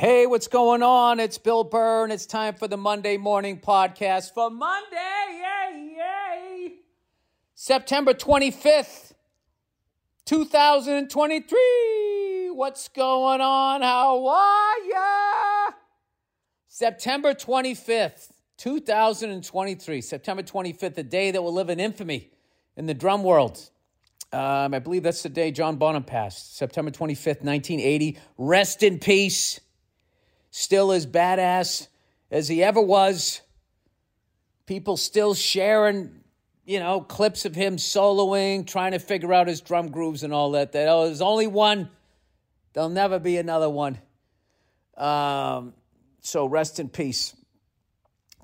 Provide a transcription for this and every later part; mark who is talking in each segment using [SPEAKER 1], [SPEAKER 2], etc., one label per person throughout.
[SPEAKER 1] Hey, what's going on? It's Bill Burr, and it's time for the Monday morning podcast for Monday, yay, yay, September 25th, 2023. What's going on? How are ya? September 25th, 2023. September 25th, the day that will live in infamy in the drum world. Um, I believe that's the day John Bonham passed, September 25th, 1980. Rest in peace still as badass as he ever was. People still sharing, you know, clips of him soloing, trying to figure out his drum grooves and all that. There's only one. There'll never be another one. Um, so rest in peace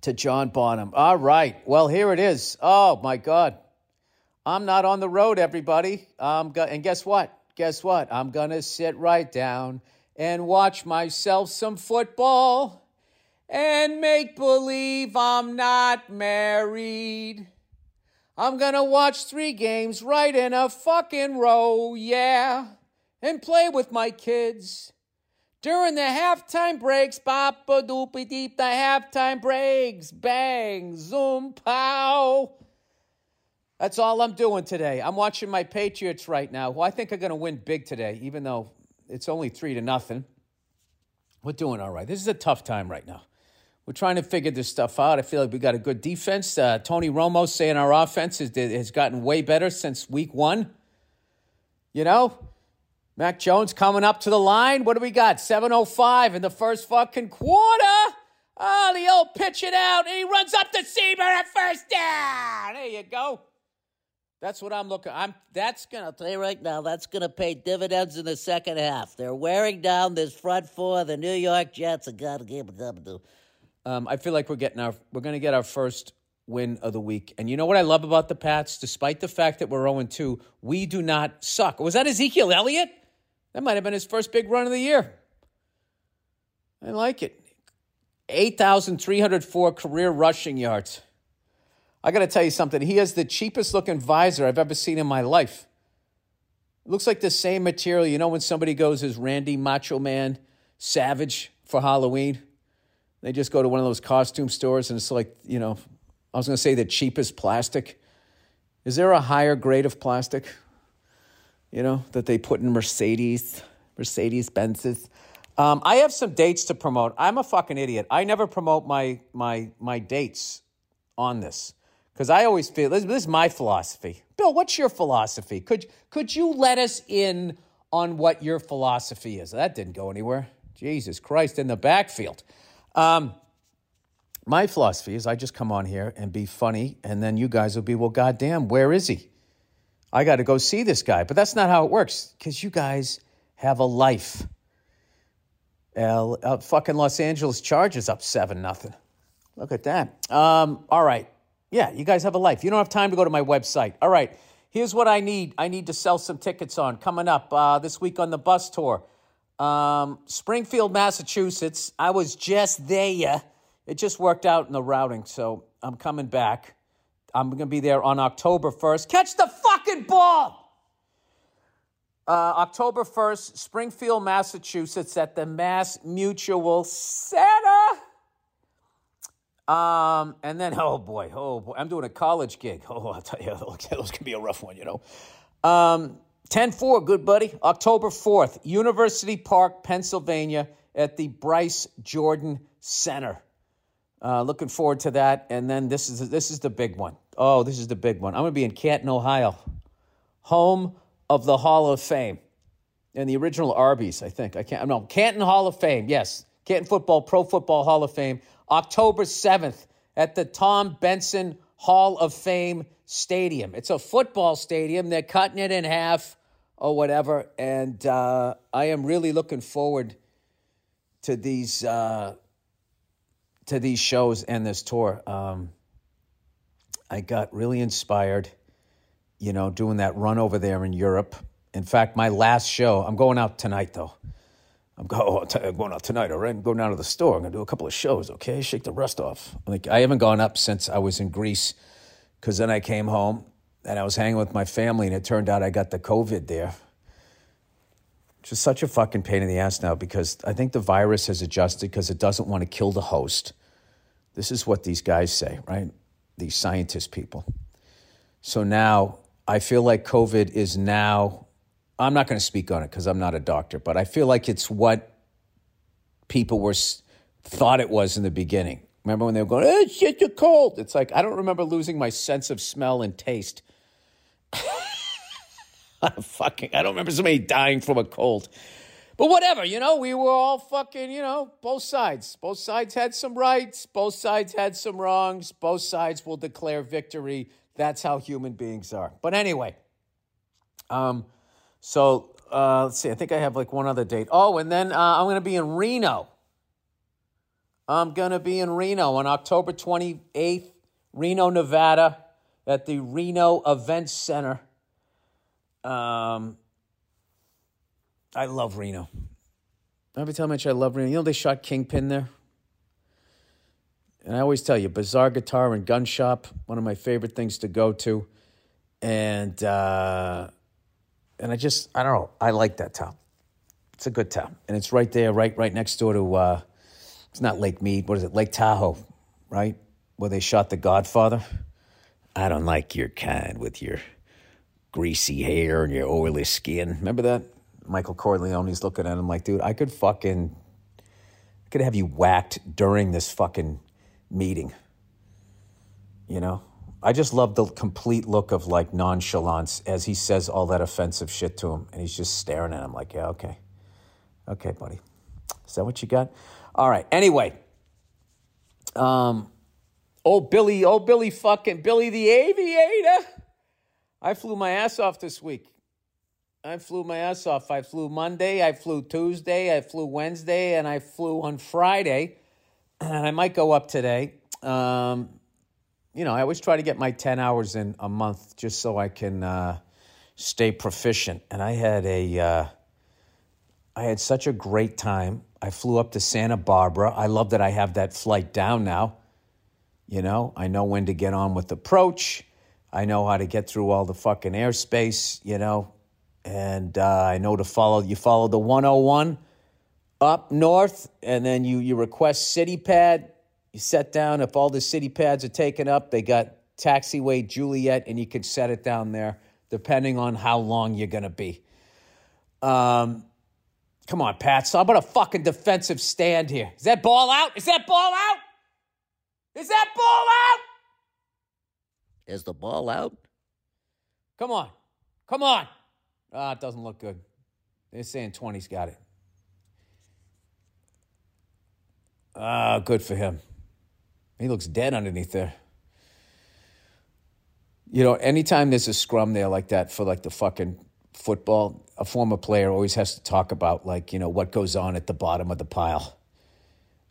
[SPEAKER 1] to John Bonham. All right. Well, here it is. Oh my God. I'm not on the road, everybody. I'm go- and guess what? Guess what? I'm gonna sit right down and watch myself some football and make believe I'm not married. I'm gonna watch three games right in a fucking row, yeah, and play with my kids. During the halftime breaks, papa doopy deep, the halftime breaks, bang, zoom, pow. That's all I'm doing today. I'm watching my Patriots right now, who I think are going to win big today, even though it's only three to nothing. We're doing all right. This is a tough time right now. We're trying to figure this stuff out. I feel like we got a good defense. Uh, Tony Romo saying our offense has, has gotten way better since week one. You know, Mac Jones coming up to the line. What do we got? 7.05 in the first fucking quarter. Oh, the old pitch it out, and he runs up the seamer at first down. There you go. That's what I'm looking. I'm. That's gonna.
[SPEAKER 2] I'll tell you right now, that's gonna pay dividends in the second half. They're wearing down this front four. The New York Jets are gonna give a it
[SPEAKER 1] um, I feel like we're getting our. We're gonna get our first win of the week. And you know what I love about the Pats? Despite the fact that we're 0 2, we do not suck. Was that Ezekiel Elliott? That might have been his first big run of the year. I like it. 8,304 career rushing yards. I got to tell you something. He has the cheapest looking visor I've ever seen in my life. It looks like the same material. You know, when somebody goes as Randy Macho Man Savage for Halloween, they just go to one of those costume stores and it's like, you know, I was going to say the cheapest plastic. Is there a higher grade of plastic, you know, that they put in Mercedes, Mercedes Benzes? Um, I have some dates to promote. I'm a fucking idiot. I never promote my my my dates on this. Because I always feel this, this is my philosophy. Bill, what's your philosophy? Could could you let us in on what your philosophy is? That didn't go anywhere. Jesus Christ, in the backfield. Um, my philosophy is I just come on here and be funny, and then you guys will be, well, goddamn, where is he? I got to go see this guy. But that's not how it works because you guys have a life. Uh, fucking Los Angeles Chargers up 7 nothing. Look at that. Um, all right. Yeah, you guys have a life. You don't have time to go to my website. All right, here's what I need. I need to sell some tickets on coming up uh, this week on the bus tour. Um, Springfield, Massachusetts. I was just there. It just worked out in the routing, so I'm coming back. I'm going to be there on October 1st. Catch the fucking ball! Uh, October 1st, Springfield, Massachusetts, at the Mass Mutual Center. Um, and then, oh boy, oh boy, I'm doing a college gig. Oh, I'll tell you, those can be a rough one, you know. Um, 10 4, good buddy. October 4th, University Park, Pennsylvania, at the Bryce Jordan Center. Uh, looking forward to that. And then this is this is the big one. Oh, this is the big one. I'm to be in Canton, Ohio, home of the Hall of Fame, and the original Arby's. I think I can't. No, Canton Hall of Fame. Yes, Canton Football Pro Football Hall of Fame. October 7th at the Tom Benson Hall of Fame Stadium. It's a football stadium. They're cutting it in half or whatever. And uh, I am really looking forward to these uh, to these shows and this tour. Um, I got really inspired, you know, doing that run over there in Europe. In fact, my last show, I'm going out tonight though. I'm going, oh, going out tonight, all right? I'm going down to the store. I'm going to do a couple of shows, okay? Shake the rust off. Like, I haven't gone up since I was in Greece because then I came home and I was hanging with my family and it turned out I got the COVID there. Just such a fucking pain in the ass now because I think the virus has adjusted because it doesn't want to kill the host. This is what these guys say, right? These scientist people. So now I feel like COVID is now, I'm not going to speak on it because I'm not a doctor, but I feel like it's what people were thought it was in the beginning. Remember when they were going, "Oh shit, you're cold." It's like I don't remember losing my sense of smell and taste. fucking, I don't remember somebody dying from a cold. But whatever, you know, we were all fucking, you know, both sides. Both sides had some rights, both sides had some wrongs, both sides will declare victory. That's how human beings are. But anyway, um, so uh, let's see, I think I have like one other date. Oh, and then uh, I'm going to be in Reno. I'm going to be in Reno on October 28th, Reno, Nevada, at the Reno Event Center. Um, I love Reno. Every time I mention I love Reno, you know they shot Kingpin there? And I always tell you, Bizarre Guitar and Gun Shop, one of my favorite things to go to. And uh, and I just I don't know, I like that town. It's a good town. And it's right there, right right next door to uh, it's not Lake Mead, what is it? Lake Tahoe, right? Where they shot The Godfather. I don't like your kind with your greasy hair and your oily skin. Remember that? Michael Corleone's looking at him like, dude, I could fucking, I could have you whacked during this fucking meeting. You know? I just love the complete look of like nonchalance as he says all that offensive shit to him. And he's just staring at him like, yeah, okay. Okay, buddy. Is that what you got? All right. Anyway, um, old Billy, old Billy fucking Billy the Aviator. I flew my ass off this week. I flew my ass off. I flew Monday, I flew Tuesday, I flew Wednesday, and I flew on Friday. And I might go up today. Um, you know, I always try to get my 10 hours in a month just so I can uh, stay proficient. And I had a, uh, I had such a great time. I flew up to Santa Barbara. I love that I have that flight down now. You know, I know when to get on with approach. I know how to get through all the fucking airspace, you know, and uh, I know to follow. You follow the 101 up north, and then you, you request city pad. You set down. If all the city pads are taken up, they got taxiway Juliet, and you can set it down there depending on how long you're going to be. Um, Come on, Pat. So how about a fucking defensive stand here? Is that ball out? Is that ball out? Is that ball out?
[SPEAKER 2] Is the ball out?
[SPEAKER 1] Come on. Come on. Ah, it doesn't look good. They're saying 20's got it. Ah, good for him. He looks dead underneath there. You know, anytime there's a scrum there like that for like the fucking football, a former player always has to talk about like you know what goes on at the bottom of the pile.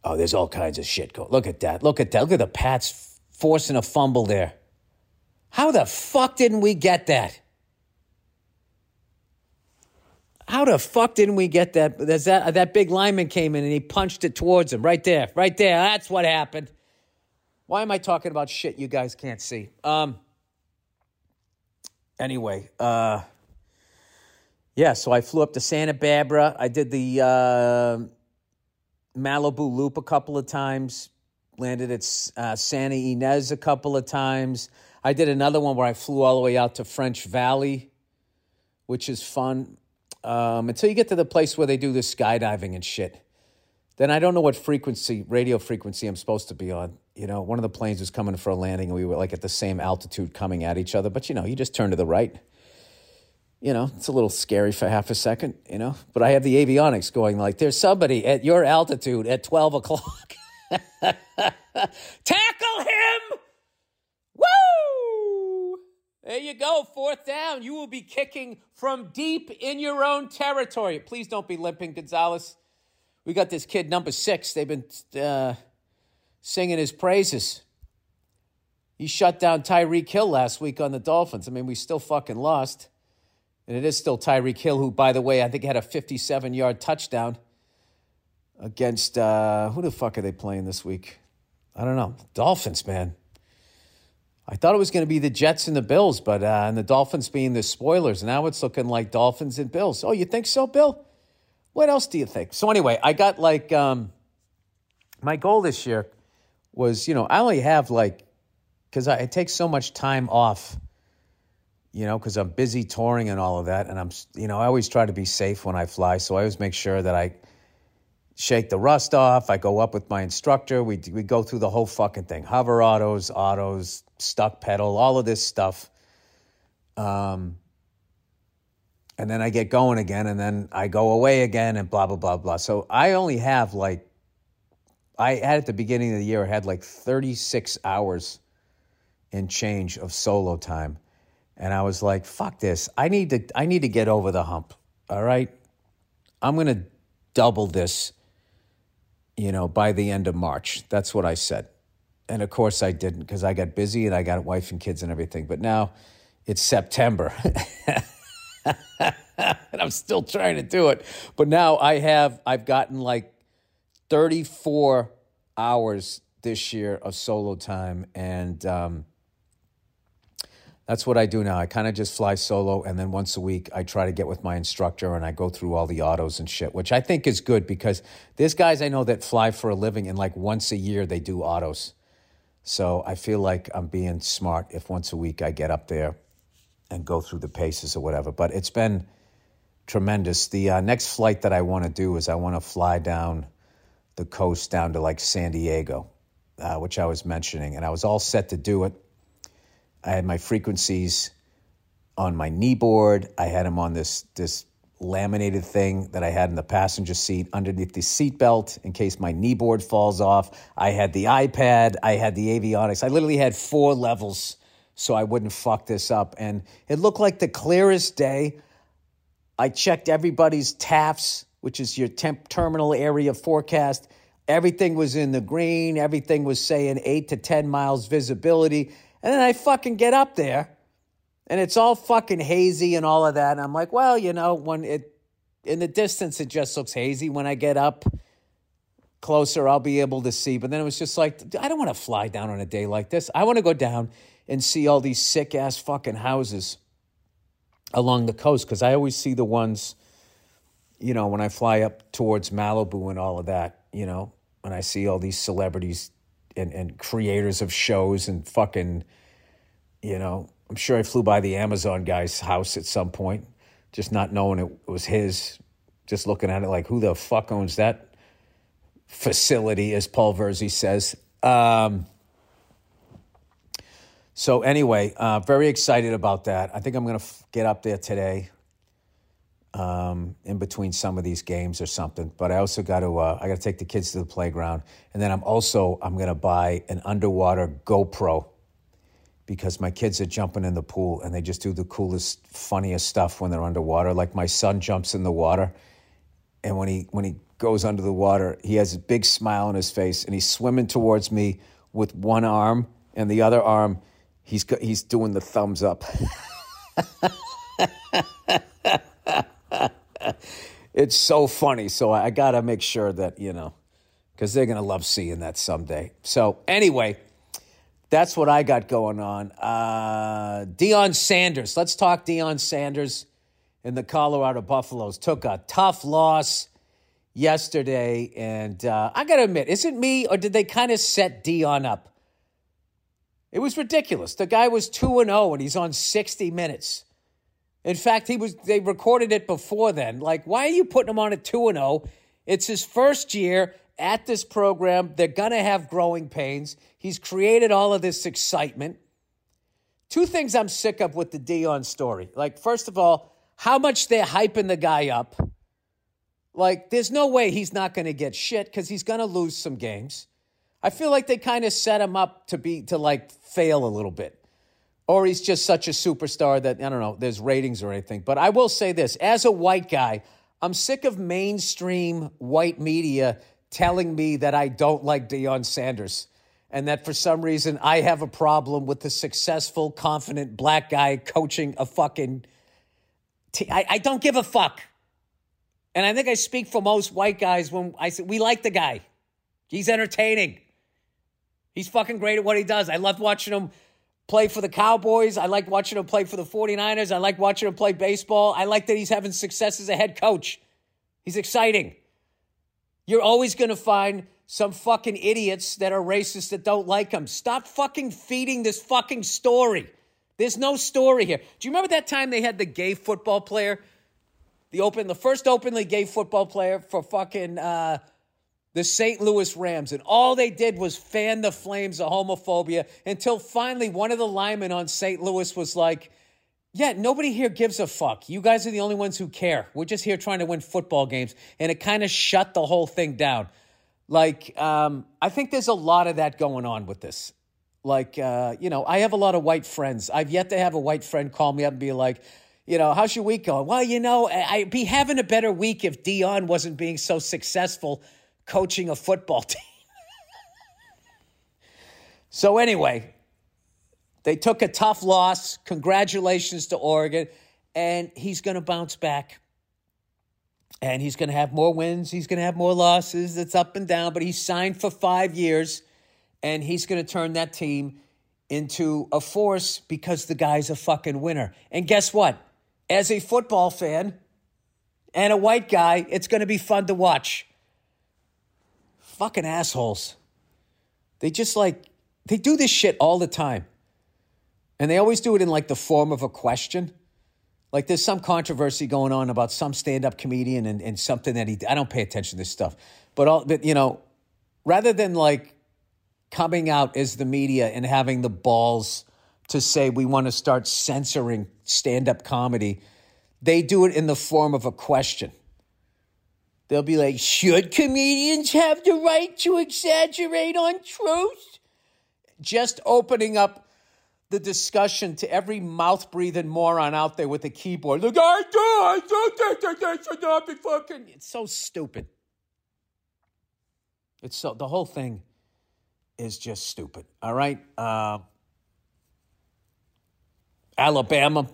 [SPEAKER 1] Oh, there's all kinds of shit going. Look at that. Look at that. Look at the Pats forcing a fumble there. How the fuck didn't we get that? How the fuck didn't we get that? That that big lineman came in and he punched it towards him right there, right there. That's what happened. Why am I talking about shit you guys can't see? Um. Anyway, uh, yeah, so I flew up to Santa Barbara. I did the uh, Malibu Loop a couple of times, landed at uh, Santa Ynez a couple of times. I did another one where I flew all the way out to French Valley, which is fun. Um, until you get to the place where they do the skydiving and shit. Then I don't know what frequency, radio frequency, I'm supposed to be on. You know, one of the planes was coming for a landing and we were like at the same altitude coming at each other. But, you know, you just turn to the right you know, it's a little scary for half a second, you know. But I have the avionics going like, there's somebody at your altitude at 12 o'clock. Tackle him! Woo! There you go, fourth down. You will be kicking from deep in your own territory. Please don't be limping, Gonzalez. We got this kid, number six. They've been uh, singing his praises. He shut down Tyreek Hill last week on the Dolphins. I mean, we still fucking lost. And it is still Tyreek Hill, who, by the way, I think had a 57 yard touchdown against uh, who the fuck are they playing this week? I don't know. Dolphins, man. I thought it was going to be the Jets and the Bills, but uh, and the Dolphins being the spoilers. Now it's looking like Dolphins and Bills. Oh, you think so, Bill? What else do you think? So anyway, I got like um, my goal this year was, you know, I only have like because I take so much time off, you know, because I'm busy touring and all of that, and I'm, you know, I always try to be safe when I fly, so I always make sure that I shake the rust off. I go up with my instructor. We we go through the whole fucking thing: hover autos, autos, stuck pedal, all of this stuff. Um, and then I get going again, and then I go away again, and blah blah blah blah. So I only have like, I had at the beginning of the year I had like thirty six hours in change of solo time, and I was like, fuck this. I need to I need to get over the hump. All right, I'm gonna double this. You know, by the end of March. That's what I said. And of course I didn't because I got busy and I got a wife and kids and everything. But now it's September. and I'm still trying to do it. But now I have I've gotten like 34 hours this year of solo time, and um, that's what I do now. I kind of just fly solo, and then once a week I try to get with my instructor and I go through all the autos and shit, which I think is good because there's guys I know that fly for a living, and like once a year they do autos. So I feel like I'm being smart if once a week I get up there and go through the paces or whatever. But it's been tremendous. The uh, next flight that I want to do is I want to fly down the coast down to like San Diego, uh, which I was mentioning, and I was all set to do it. I had my frequencies on my knee board. I had them on this this laminated thing that I had in the passenger seat underneath the seatbelt in case my knee board falls off. I had the iPad. I had the avionics. I literally had four levels so I wouldn't fuck this up. And it looked like the clearest day. I checked everybody's TAFs, which is your temp terminal area forecast. Everything was in the green. Everything was saying eight to 10 miles visibility. And then I fucking get up there and it's all fucking hazy and all of that. And I'm like, well, you know, when it, in the distance, it just looks hazy. When I get up closer, I'll be able to see. But then it was just like, I don't want to fly down on a day like this. I want to go down and see all these sick ass fucking houses along the coast because I always see the ones, you know, when I fly up towards Malibu and all of that, you know, when I see all these celebrities and, and creators of shows and fucking, you know, I'm sure I flew by the Amazon guy's house at some point, just not knowing it was his, just looking at it like, who the fuck owns that facility, as Paul Verzi says. Um, so anyway, uh, very excited about that. I think I'm going to f- get up there today, um, in between some of these games or something. But I also got to uh, I got to take the kids to the playground, and then I'm also I'm to buy an underwater GoPro because my kids are jumping in the pool and they just do the coolest, funniest stuff when they're underwater. Like my son jumps in the water, and when he when he goes under the water, he has a big smile on his face, and he's swimming towards me with one arm and the other arm He's he's doing the thumbs up. it's so funny. So I got to make sure that, you know, because they're going to love seeing that someday. So, anyway, that's what I got going on. Uh, Deion Sanders. Let's talk Deion Sanders and the Colorado Buffaloes. Took a tough loss yesterday. And uh, I got to admit, is it me or did they kind of set Deion up? It was ridiculous. The guy was 2 and 0 and he's on 60 minutes. In fact, he was they recorded it before then. Like, why are you putting him on at 2 and 0? It's his first year at this program. They're going to have growing pains. He's created all of this excitement. Two things I'm sick of with the Deion story. Like, first of all, how much they're hyping the guy up. Like, there's no way he's not going to get shit because he's going to lose some games. I feel like they kind of set him up to be to like fail a little bit. Or he's just such a superstar that I don't know, there's ratings or anything. But I will say this, as a white guy, I'm sick of mainstream white media telling me that I don't like Deion Sanders and that for some reason I have a problem with the successful, confident black guy coaching a fucking. I don't give a fuck. And I think I speak for most white guys when I say we like the guy. He's entertaining. He's fucking great at what he does. I love watching him play for the Cowboys. I like watching him play for the 49ers. I like watching him play baseball. I like that he's having success as a head coach. He's exciting. You're always going to find some fucking idiots that are racist that don't like him. Stop fucking feeding this fucking story. There's no story here. Do you remember that time they had the gay football player? The open, the first openly gay football player for fucking uh, the St. Louis Rams, and all they did was fan the flames of homophobia until finally one of the linemen on St. Louis was like, "Yeah, nobody here gives a fuck. You guys are the only ones who care. We're just here trying to win football games," and it kind of shut the whole thing down. Like, um, I think there's a lot of that going on with this. Like, uh, you know, I have a lot of white friends. I've yet to have a white friend call me up and be like, you know, how's your week going? Well, you know, I'd be having a better week if Deion wasn't being so successful coaching a football team. so, anyway, they took a tough loss. Congratulations to Oregon. And he's going to bounce back. And he's going to have more wins. He's going to have more losses. It's up and down, but he's signed for five years. And he's going to turn that team into a force because the guy's a fucking winner. And guess what? As a football fan and a white guy, it's going to be fun to watch fucking assholes. They just like, they do this shit all the time. And they always do it in like the form of a question. Like there's some controversy going on about some stand up comedian and, and something that he, I don't pay attention to this stuff. But, all, but, you know, rather than like coming out as the media and having the balls to say we want to start censoring stand up comedy, they do it in the form of a question. They'll be like, should comedians have the right to exaggerate on truth? Just opening up the discussion to every mouth breathing moron out there with a keyboard. Look, I do, I do think that they should not be fucking. It's so stupid. It's so, the whole thing is just stupid. All right. Uh, Alabama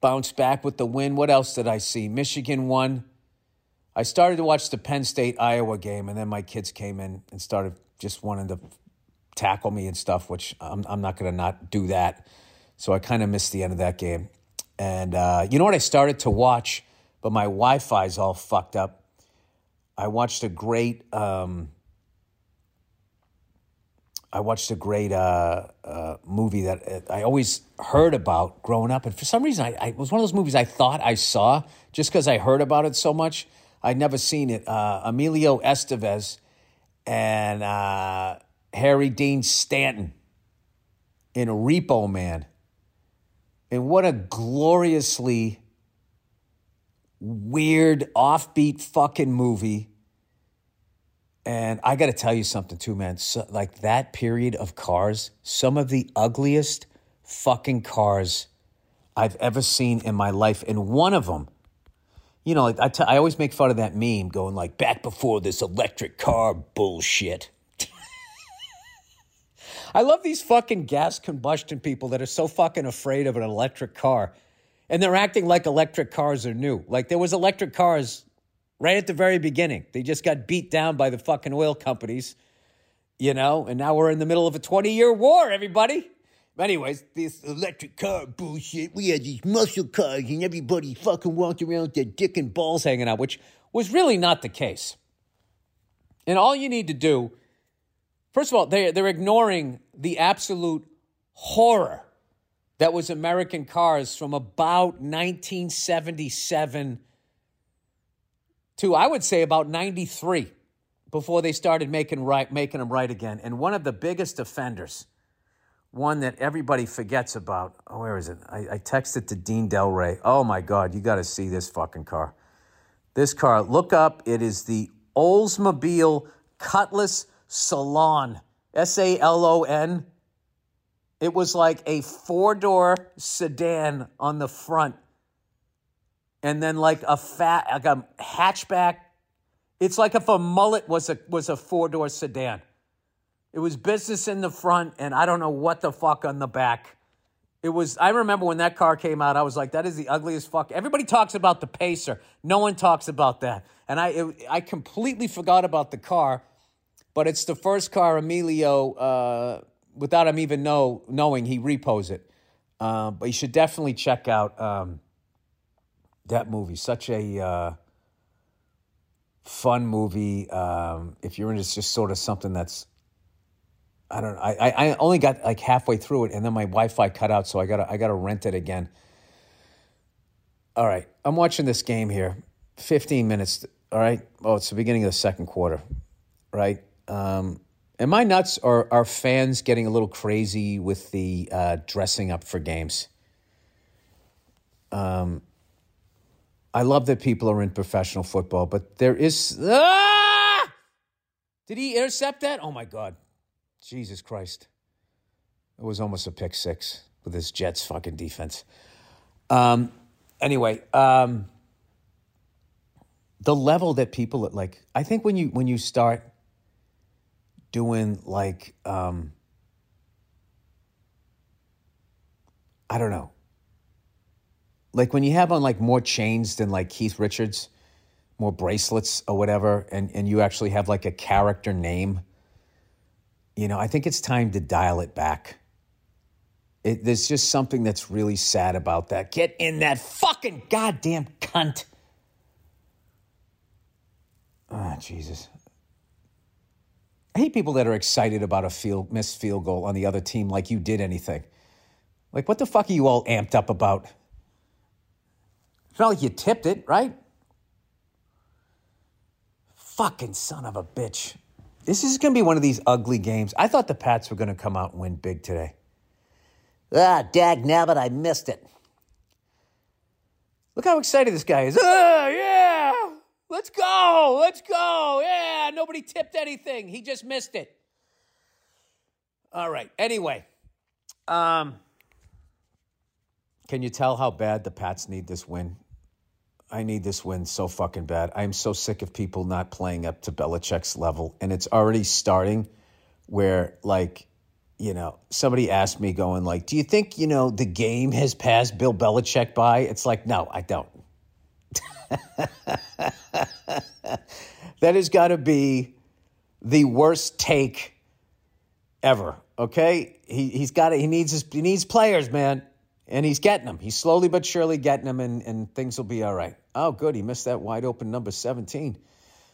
[SPEAKER 1] bounced back with the win. What else did I see? Michigan won. I started to watch the Penn State Iowa game, and then my kids came in and started just wanting to tackle me and stuff, which I'm, I'm not going to not do that. So I kind of missed the end of that game. And uh, you know what? I started to watch, but my Wi Fi's all fucked up. I watched a great. Um, I watched a great uh, uh, movie that uh, I always heard about growing up, and for some reason, I, I, it was one of those movies I thought I saw just because I heard about it so much. I'd never seen it. Uh, Emilio Estevez and uh, Harry Dean Stanton in Repo Man. And what a gloriously weird, offbeat fucking movie. And I got to tell you something too, man. So, like that period of cars, some of the ugliest fucking cars I've ever seen in my life. And one of them, you know, like I, t- I always make fun of that meme going like back before this electric car bullshit. I love these fucking gas combustion people that are so fucking afraid of an electric car. And they're acting like electric cars are new. Like there was electric cars right at the very beginning. They just got beat down by the fucking oil companies, you know, and now we're in the middle of a 20 year war, everybody. Anyways, this electric car bullshit. We had these muscle cars and everybody fucking walked around with their dick and balls hanging out, which was really not the case. And all you need to do, first of all, they're, they're ignoring the absolute horror that was American cars from about 1977 to, I would say, about 93 before they started making, right, making them right again. And one of the biggest offenders – one that everybody forgets about. Oh, where is it? I, I texted to Dean Delray. Oh my God, you got to see this fucking car. This car, look up. It is the Oldsmobile Cutlass Salon. S A L O N. It was like a four door sedan on the front, and then like a fat, like a hatchback. It's like if a mullet was a was a four door sedan. It was business in the front, and I don't know what the fuck on the back. It was. I remember when that car came out. I was like, "That is the ugliest fuck." Everybody talks about the Pacer. No one talks about that. And I, it, I completely forgot about the car. But it's the first car Emilio, uh, without him even know knowing, he repos it. Uh, but you should definitely check out um, that movie. Such a uh, fun movie. Um, if you're into just sort of something that's, I don't know. I, I only got like halfway through it, and then my Wi-Fi cut out, so I gotta I gotta rent it again. All right, I'm watching this game here. 15 minutes. All right. Oh, it's the beginning of the second quarter. Right. Um, am I nuts, or are fans getting a little crazy with the uh, dressing up for games? Um, I love that people are in professional football, but there is. Ah! Did he intercept that? Oh my God. Jesus Christ. It was almost a pick six with this Jets fucking defense. Um, anyway, um, the level that people like, I think when you when you start doing like, um, I don't know, like when you have on like more chains than like Keith Richards, more bracelets or whatever, and and you actually have like a character name. You know, I think it's time to dial it back. It, there's just something that's really sad about that. Get in that fucking goddamn cunt. Ah, oh, Jesus. I hate people that are excited about a field missed field goal on the other team like you did anything. Like, what the fuck are you all amped up about? It's not like you tipped it, right? Fucking son of a bitch. This is going to be one of these ugly games. I thought the Pats were going to come out and win big today.
[SPEAKER 2] Ah, dag nabbit, I missed it.
[SPEAKER 1] Look how excited this guy is. Ah, yeah, let's go, let's go. Yeah, nobody tipped anything. He just missed it. All right. Anyway, um, can you tell how bad the Pats need this win? I need this win so fucking bad. I'm so sick of people not playing up to Belichick's level, and it's already starting where like you know, somebody asked me, going like, "Do you think you know the game has passed Bill Belichick by?" It's like, no, I don't. that has got to be the worst take ever. Okay, he he's got it. He needs his, he needs players, man, and he's getting them. He's slowly but surely getting them, and and things will be all right. Oh, good, he missed that wide open number seventeen.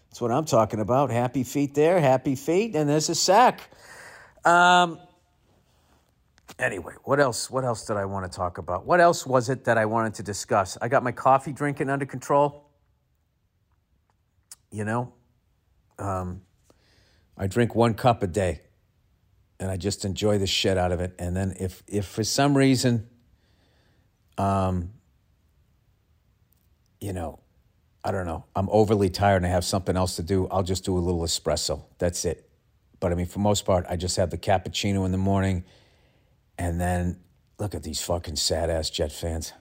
[SPEAKER 1] That's what I'm talking about. Happy feet there, happy feet, and there's a sack. Um, Anyway, what else? What else did I want to talk about? What else was it that I wanted to discuss? I got my coffee drinking under control. You know, um, I drink one cup a day, and I just enjoy the shit out of it. And then if if for some reason, um, you know, I don't know, I'm overly tired and I have something else to do, I'll just do a little espresso. That's it. But I mean, for most part, I just have the cappuccino in the morning and then look at these fucking sad ass Jet fans.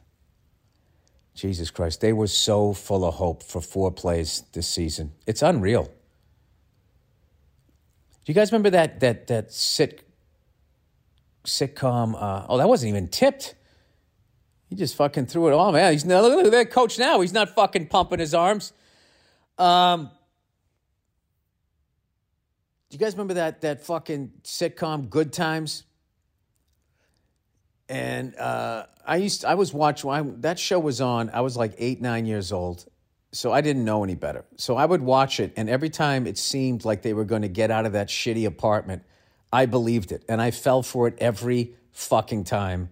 [SPEAKER 1] Jesus Christ, they were so full of hope for four plays this season. It's unreal. Do you guys remember that that that sit sitcom? Uh, oh, that wasn't even tipped. He just fucking threw it all, man. He's no look at that coach now. He's not fucking pumping his arms. Um, do you guys remember that that fucking sitcom Good Times? and uh, I used to, I was watching I, that show was on. I was like eight nine years old, so I didn't know any better. So I would watch it, and every time it seemed like they were going to get out of that shitty apartment, I believed it, and I fell for it every fucking time.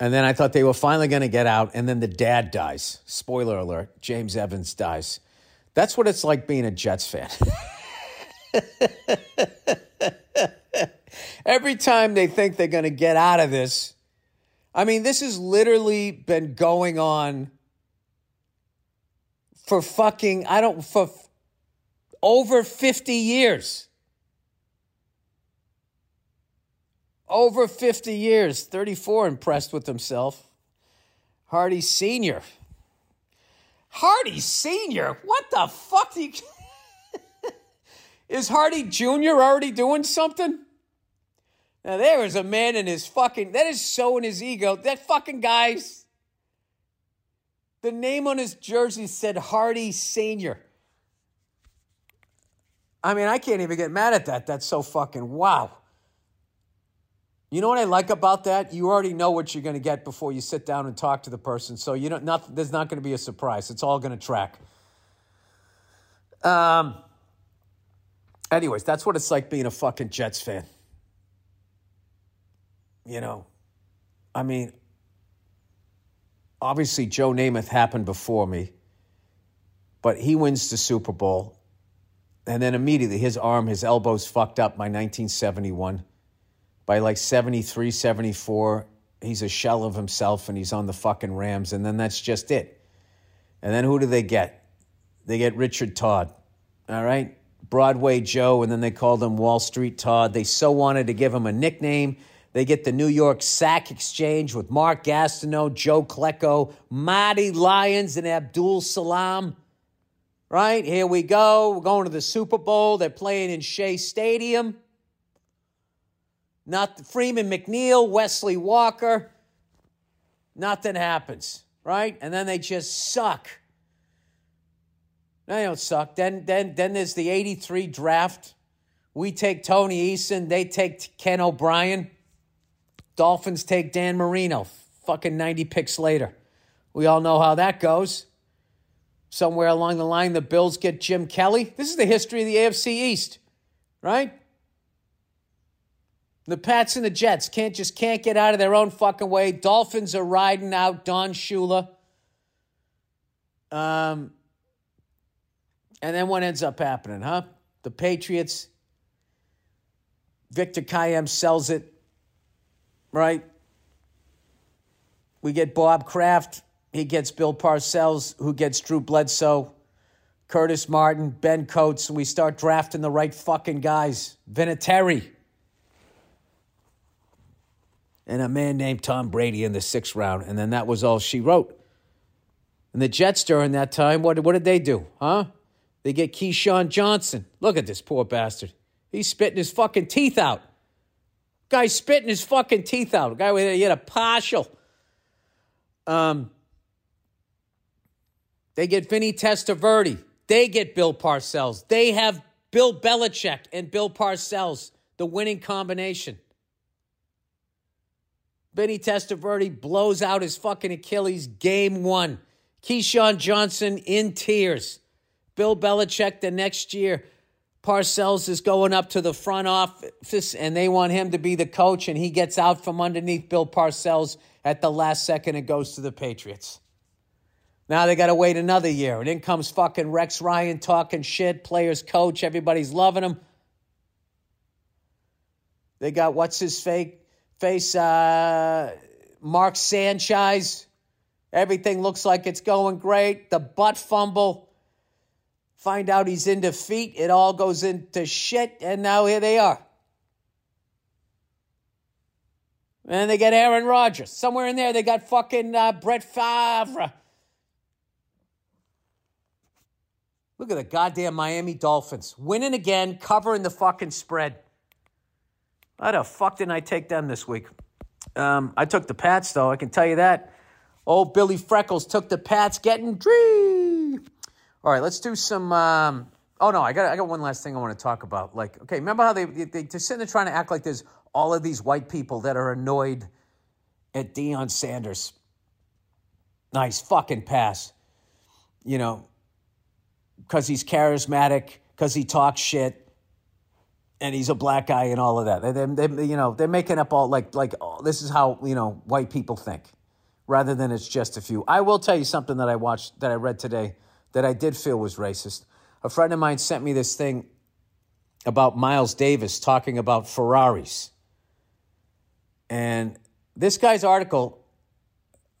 [SPEAKER 1] And then I thought they were finally going to get out, and then the dad dies. Spoiler alert: James Evans dies. That's what it's like being a Jets fan. Every time they think they're going to get out of this, I mean, this has literally been going on for fucking, I don't, for over 50 years. Over 50 years. 34 impressed with himself. Hardy Sr. Hardy Sr.? What the fuck you. Is Hardy Jr. already doing something? Now there is a man in his fucking that is so in his ego. That fucking guy's the name on his jersey said Hardy Senior. I mean, I can't even get mad at that. That's so fucking wow. You know what I like about that? You already know what you're going to get before you sit down and talk to the person. So you know, not, there's not going to be a surprise. It's all going to track. Um. Anyways, that's what it's like being a fucking Jets fan. You know, I mean, obviously Joe Namath happened before me, but he wins the Super Bowl. And then immediately his arm, his elbow's fucked up by 1971. By like 73, 74, he's a shell of himself and he's on the fucking Rams. And then that's just it. And then who do they get? They get Richard Todd. All right? Broadway Joe, and then they called him Wall Street Todd. They so wanted to give him a nickname. They get the New York Sack Exchange with Mark Gastineau, Joe Klecko, Marty Lyons, and Abdul Salaam. Right? Here we go. We're going to the Super Bowl. They're playing in Shea Stadium. Not Freeman McNeil, Wesley Walker. Nothing happens, right? And then they just suck. They don't suck. Then, then, then there's the 83 draft. We take Tony Eason. They take Ken O'Brien. Dolphins take Dan Marino. Fucking 90 picks later. We all know how that goes. Somewhere along the line, the Bills get Jim Kelly. This is the history of the AFC East, right? The Pats and the Jets can't just can't get out of their own fucking way. Dolphins are riding out Don Shula. Um, and then what ends up happening, huh? The Patriots, Victor Kiam sells it, right? We get Bob Kraft. He gets Bill Parcells, who gets Drew Bledsoe, Curtis Martin, Ben Coates, and we start drafting the right fucking guys. Vinatieri. And a man named Tom Brady in the sixth round. And then that was all she wrote. And the Jets during that time, what, what did they do? Huh? They get Keyshawn Johnson. Look at this poor bastard. He's spitting his fucking teeth out. Guy's spitting his fucking teeth out. Guy with he had a partial. Um, they get Vinny Testaverde. They get Bill Parcells. They have Bill Belichick and Bill Parcells, the winning combination. Vinny Testaverde blows out his fucking Achilles game one. Keyshawn Johnson in tears. Bill Belichick the next year. Parcells is going up to the front office and they want him to be the coach, and he gets out from underneath Bill Parcells at the last second and goes to the Patriots. Now they got to wait another year. And in comes fucking Rex Ryan talking shit, players coach, everybody's loving him. They got what's his fake face, uh, Mark Sanchez. Everything looks like it's going great. The butt fumble. Find out he's in defeat. It all goes into shit. And now here they are. And they get Aaron Rodgers. Somewhere in there, they got fucking uh, Brett Favre. Look at the goddamn Miami Dolphins winning again, covering the fucking spread. How the fuck didn't I take them this week? Um, I took the Pats, though, I can tell you that. Old Billy Freckles took the Pats getting dree. All right, let's do some. Um, oh, no, I got, I got one last thing I want to talk about. Like, okay, remember how they, they, they're sitting there trying to act like there's all of these white people that are annoyed at Deion Sanders? Nice fucking pass. You know, because he's charismatic, because he talks shit, and he's a black guy and all of that. They, they, they, you know, they're making up all like like oh, this is how you know white people think, rather than it's just a few. I will tell you something that I watched that I read today that I did feel was racist. A friend of mine sent me this thing about Miles Davis talking about Ferraris, and this guy's article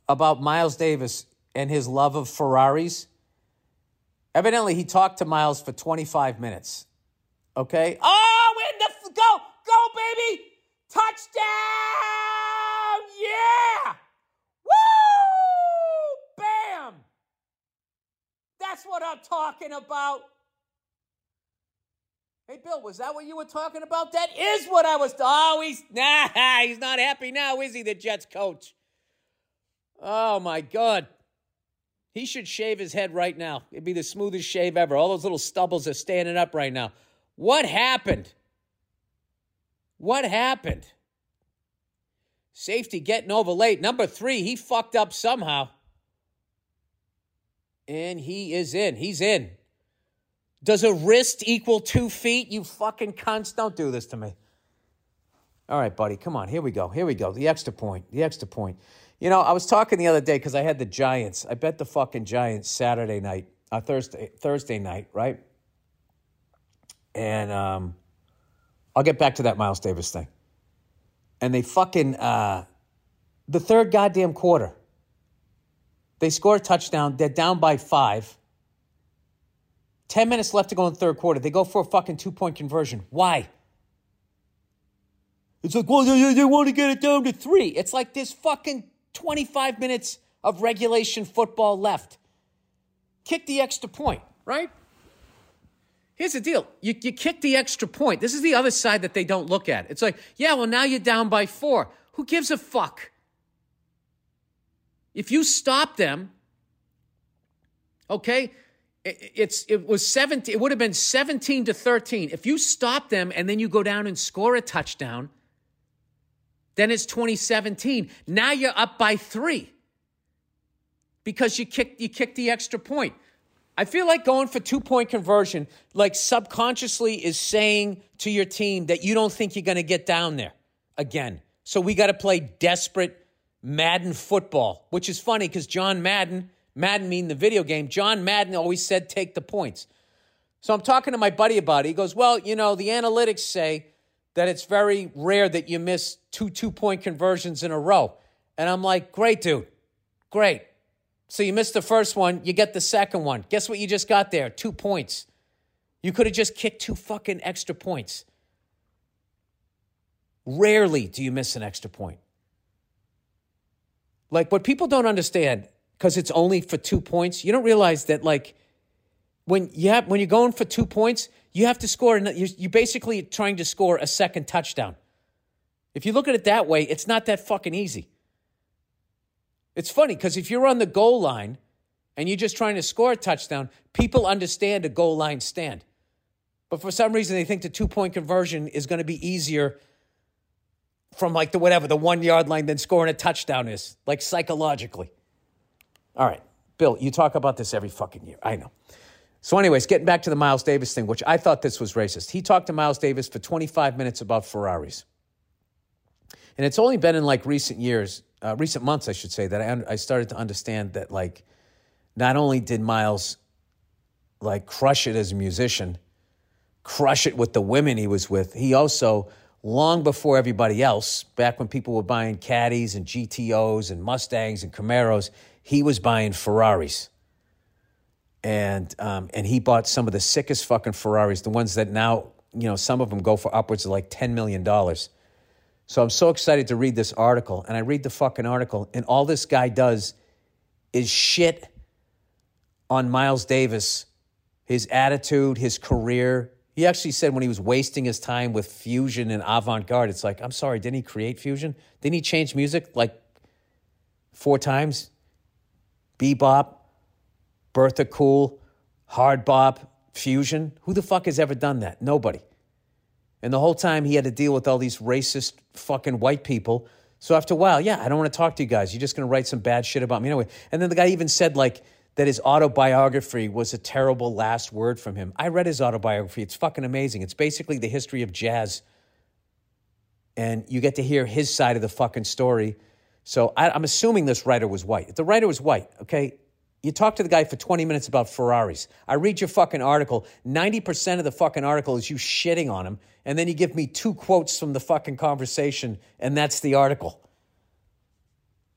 [SPEAKER 1] about Miles Davis and his love of Ferraris Evidently, he talked to Miles for 25 minutes. Okay? Oh, in the go, go, baby! Touchdown! Yeah! Woo! Bam! That's what I'm talking about. Hey, Bill, was that what you were talking about? That is what I was. Oh, he's nah, he's not happy now, is he? The Jets coach. Oh my God. He should shave his head right now. It'd be the smoothest shave ever. All those little stubbles are standing up right now. What happened? What happened? Safety getting over late. Number three, he fucked up somehow. And he is in. He's in. Does a wrist equal two feet? You fucking cunts. Don't do this to me. All right, buddy, come on. Here we go. Here we go. The extra point. The extra point. You know, I was talking the other day because I had the Giants. I bet the fucking Giants Saturday night, uh, Thursday, Thursday night, right? And um, I'll get back to that Miles Davis thing. And they fucking uh, the third goddamn quarter. They score a touchdown. They're down by five. 10 minutes left to go in the third quarter. They go for a fucking two point conversion. Why? It's like, well, they, they want to get it down to three. It's like there's fucking 25 minutes of regulation football left. Kick the extra point, right? Here's the deal. You, you kick the extra point. This is the other side that they don't look at. It's like, yeah, well, now you're down by four. Who gives a fuck? If you stop them, okay, it's it was 17 it would have been 17 to 13 if you stop them and then you go down and score a touchdown then it's 2017 now you're up by 3 because you kicked you kicked the extra point i feel like going for two point conversion like subconsciously is saying to your team that you don't think you're going to get down there again so we got to play desperate madden football which is funny cuz John Madden Madden mean the video game. John Madden always said take the points. So I'm talking to my buddy about it. He goes, Well, you know, the analytics say that it's very rare that you miss two two point conversions in a row. And I'm like, Great, dude. Great. So you missed the first one, you get the second one. Guess what you just got there? Two points. You could have just kicked two fucking extra points. Rarely do you miss an extra point. Like, what people don't understand because it's only for two points. You don't realize that like when you have when you're going for two points, you have to score. You're, you're basically trying to score a second touchdown. If you look at it that way, it's not that fucking easy. It's funny because if you're on the goal line and you're just trying to score a touchdown, people understand a goal line stand. But for some reason, they think the two point conversion is going to be easier from like the whatever, the one yard line than scoring a touchdown is, like psychologically. All right, Bill, you talk about this every fucking year. I know. So, anyways, getting back to the Miles Davis thing, which I thought this was racist. He talked to Miles Davis for 25 minutes about Ferraris. And it's only been in like recent years, uh, recent months, I should say, that I, I started to understand that, like, not only did Miles, like, crush it as a musician, crush it with the women he was with, he also, long before everybody else, back when people were buying Caddies and GTOs and Mustangs and Camaros, he was buying Ferraris. And um, and he bought some of the sickest fucking Ferraris, the ones that now, you know, some of them go for upwards of like $10 million. So I'm so excited to read this article. And I read the fucking article, and all this guy does is shit on Miles Davis, his attitude, his career. He actually said when he was wasting his time with fusion and avant garde, it's like, I'm sorry, didn't he create fusion? Didn't he change music like four times? bebop, Birth of Cool, hard bop, fusion. Who the fuck has ever done that? Nobody. And the whole time he had to deal with all these racist fucking white people. So after a while, yeah, I don't want to talk to you guys. You're just going to write some bad shit about me anyway. And then the guy even said like that his autobiography was a terrible last word from him. I read his autobiography. It's fucking amazing. It's basically the history of jazz. And you get to hear his side of the fucking story so I, am assuming this writer was white. If the writer was white, okay, you talk to the guy for 20 minutes about Ferraris. I read your fucking article. 90% of the fucking article is you shitting on him. And then you give me two quotes from the fucking conversation, and that's the article.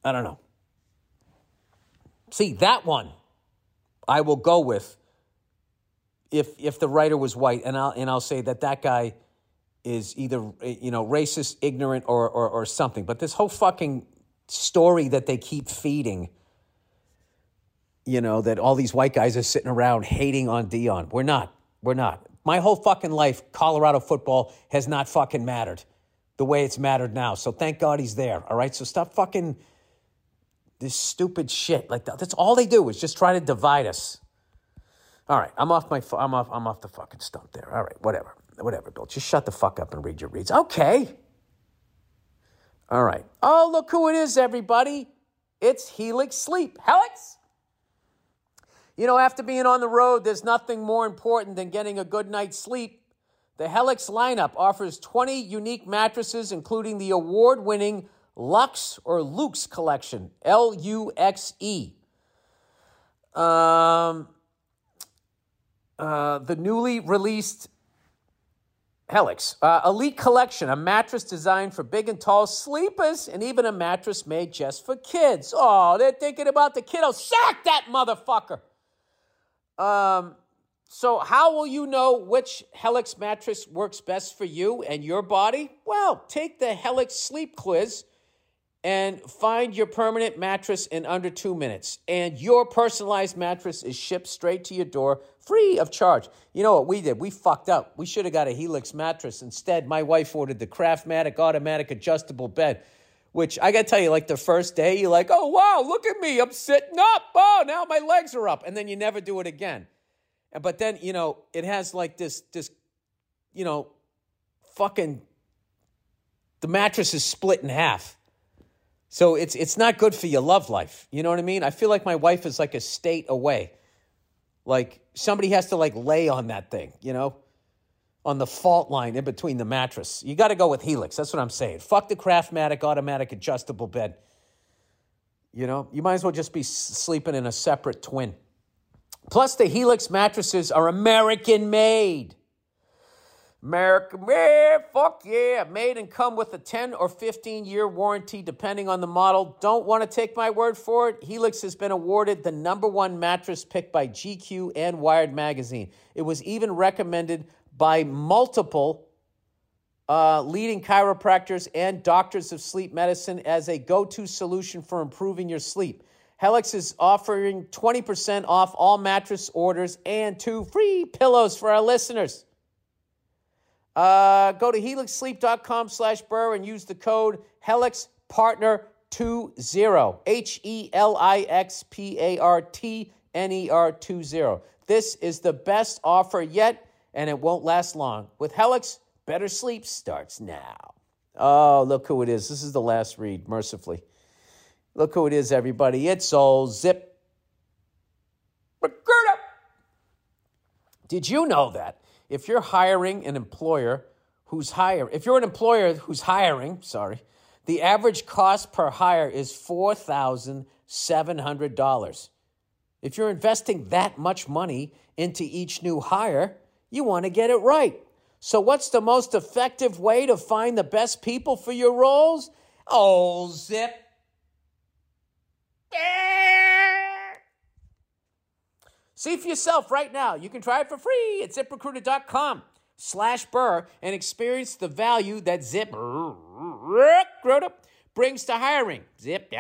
[SPEAKER 1] I don't know. See, that one I will go with if if the writer was white, and I'll and I'll say that that guy is either you know racist, ignorant, or or, or something. But this whole fucking story that they keep feeding. You know, that all these white guys are sitting around hating on Deion. We're not. We're not. My whole fucking life, Colorado football has not fucking mattered the way it's mattered now. So thank God he's there. All right. So stop fucking this stupid shit. Like. That's all they do is just try to divide us. All right. I'm off my. I'm off. I'm off the fucking stump there. All right. Whatever. Whatever, Bill. Just shut the fuck up and read your reads. Okay. All right. Oh, look who it is, everybody. It's Helix Sleep. Helix? You know, after being on the road, there's nothing more important than getting a good night's sleep. The Helix lineup offers 20 unique mattresses, including the award winning Lux or Luxe collection, L U X E. Um, uh, the newly released Helix uh, Elite Collection, a mattress designed for big and tall sleepers, and even a mattress made just for kids. Oh, they're thinking about the kiddos. Sack that motherfucker. Um, so, how will you know which Helix mattress works best for you and your body? Well, take the Helix Sleep Quiz and find your permanent mattress in under two minutes. And your personalized mattress is shipped straight to your door free of charge. You know what we did? We fucked up. We should have got a Helix mattress. Instead, my wife ordered the Craftmatic automatic adjustable bed, which I got to tell you, like the first day, you're like, oh, wow, look at me. I'm sitting up. Oh, now my legs are up. And then you never do it again. But then, you know, it has like this, this, you know, fucking, the mattress is split in half. So it's it's not good for your love life. You know what I mean? I feel like my wife is like a state away. Like somebody has to like lay on that thing, you know? On the fault line in between the mattress. You got to go with Helix. That's what I'm saying. Fuck the Craftmatic automatic adjustable bed. You know, you might as well just be sleeping in a separate twin. Plus, the Helix mattresses are American made. American made, fuck yeah. Made and come with a 10 or 15 year warranty, depending on the model. Don't want to take my word for it? Helix has been awarded the number one mattress picked by GQ and Wired Magazine. It was even recommended by multiple uh, leading chiropractors and doctors of sleep medicine as a go to solution for improving your sleep. Helix is offering 20% off all mattress orders and two free pillows for our listeners. Uh, go to helixsleep.com slash burr and use the code HelixPartner20. H E L I X P A R T N E R 20. This is the best offer yet, and it won't last long. With Helix, better sleep starts now. Oh, look who it is. This is the last read, mercifully. Look who it is, everybody. It's old Zip. Did you know that? if you're hiring an employer who's hire, if you're an employer who's hiring, sorry, the average cost per hire is $4,700. If you're investing that much money into each new hire, you want to get it right. So, what's the most effective way to find the best people for your roles? Oh, zip. See for yourself right now. You can try it for free at ziprecruiter.com slash burr and experience the value that Zip brings to hiring. Zip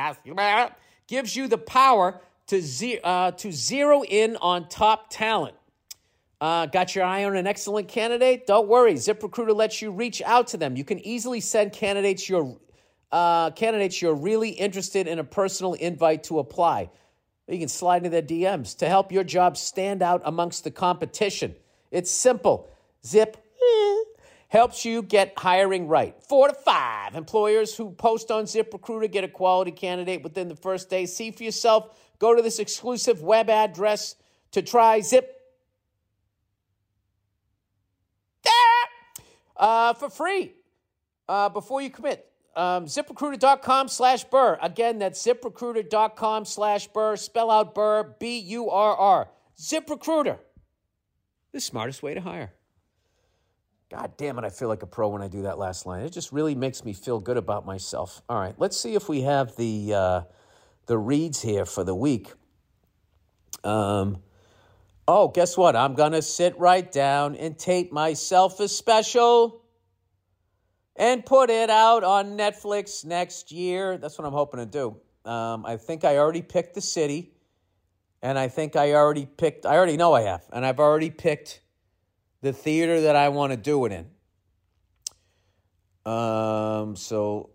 [SPEAKER 1] gives you the power to, ze- uh, to zero in on top talent. Uh, got your eye on an excellent candidate? Don't worry. ZipRecruiter lets you reach out to them. You can easily send candidates your uh, candidates you're really interested in a personal invite to apply. You can slide into their DMs to help your job stand out amongst the competition. It's simple. Zip helps you get hiring right. Four to five employers who post on ZipRecruiter get a quality candidate within the first day. See for yourself. Go to this exclusive web address to try Zip. Uh, for free uh, before you commit. Um, ZipRecruiter.com slash Burr. Again, that's ZipRecruiter.com slash Burr. Spell out Burr, B U R R. ZipRecruiter, the smartest way to hire. God damn it, I feel like a pro when I do that last line. It just really makes me feel good about myself. All right, let's see if we have the, uh, the reads here for the week. Um, oh, guess what? I'm going to sit right down and tape myself a special and put it out on Netflix next year. That's what I'm hoping to do. Um, I think I already picked the city, and I think I already picked, I already know I have, and I've already picked the theater that I want to do it in. Um, so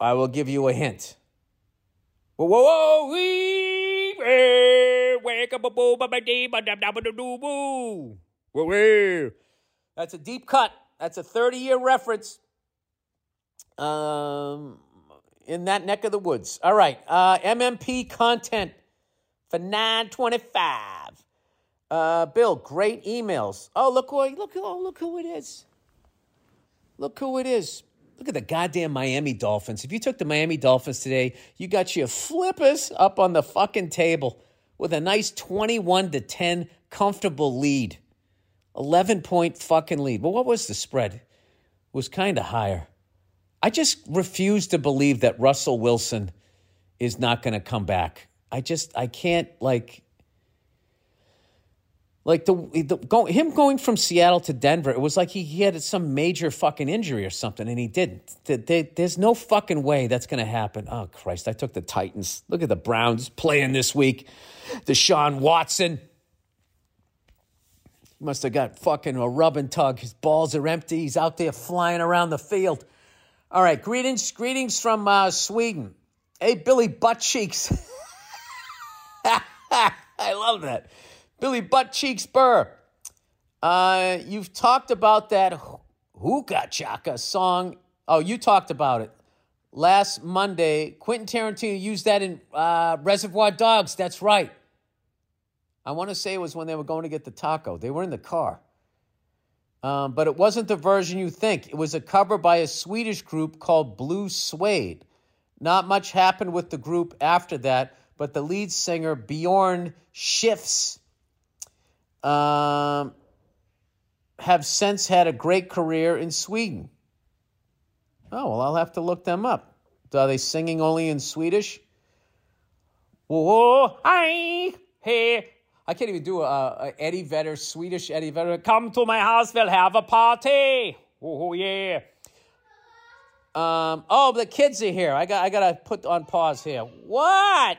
[SPEAKER 1] I will give you a hint. Whoa, whoa, whoa, wee, That's a deep cut. That's a 30 year reference um, in that neck of the woods. All right. Uh, MMP content for 925. Uh, Bill, great emails. Oh, look who look oh, look who it is. Look who it is. Look at the goddamn Miami Dolphins. If you took the Miami Dolphins today, you got your flippers up on the fucking table with a nice 21 to 10 comfortable lead. 11 point fucking lead. Well, what was the spread? It was kind of higher. I just refuse to believe that Russell Wilson is not going to come back. I just I can't like like the, the go, him going from Seattle to Denver, it was like he, he had some major fucking injury or something, and he didn't. there's no fucking way that's going to happen. Oh Christ! I took the Titans. Look at the Browns playing this week. Deshaun Watson must have got fucking a rub and tug. His balls are empty. He's out there flying around the field. All right, greetings, greetings from uh, Sweden. Hey, Billy Butt Cheeks. I love that. Billy Butt Cheeks Burr. Uh, you've talked about that Ooga Chaka song. Oh, you talked about it last Monday. Quentin Tarantino used that in uh, Reservoir Dogs. That's right. I want to say it was when they were going to get the taco. They were in the car. Um, but it wasn't the version you think. It was a cover by a Swedish group called Blue Swede. Not much happened with the group after that, but the lead singer, Bjorn Skifs, um, have since had a great career in Sweden. Oh, well, I'll have to look them up. Are they singing only in Swedish? Whoa, hi, hey. I can't even do a, a Eddie Vedder, Swedish Eddie Vedder. Come to my house, we'll have a party. Oh, yeah. Um, oh, the kids are here. I got, I got to put on pause here. What?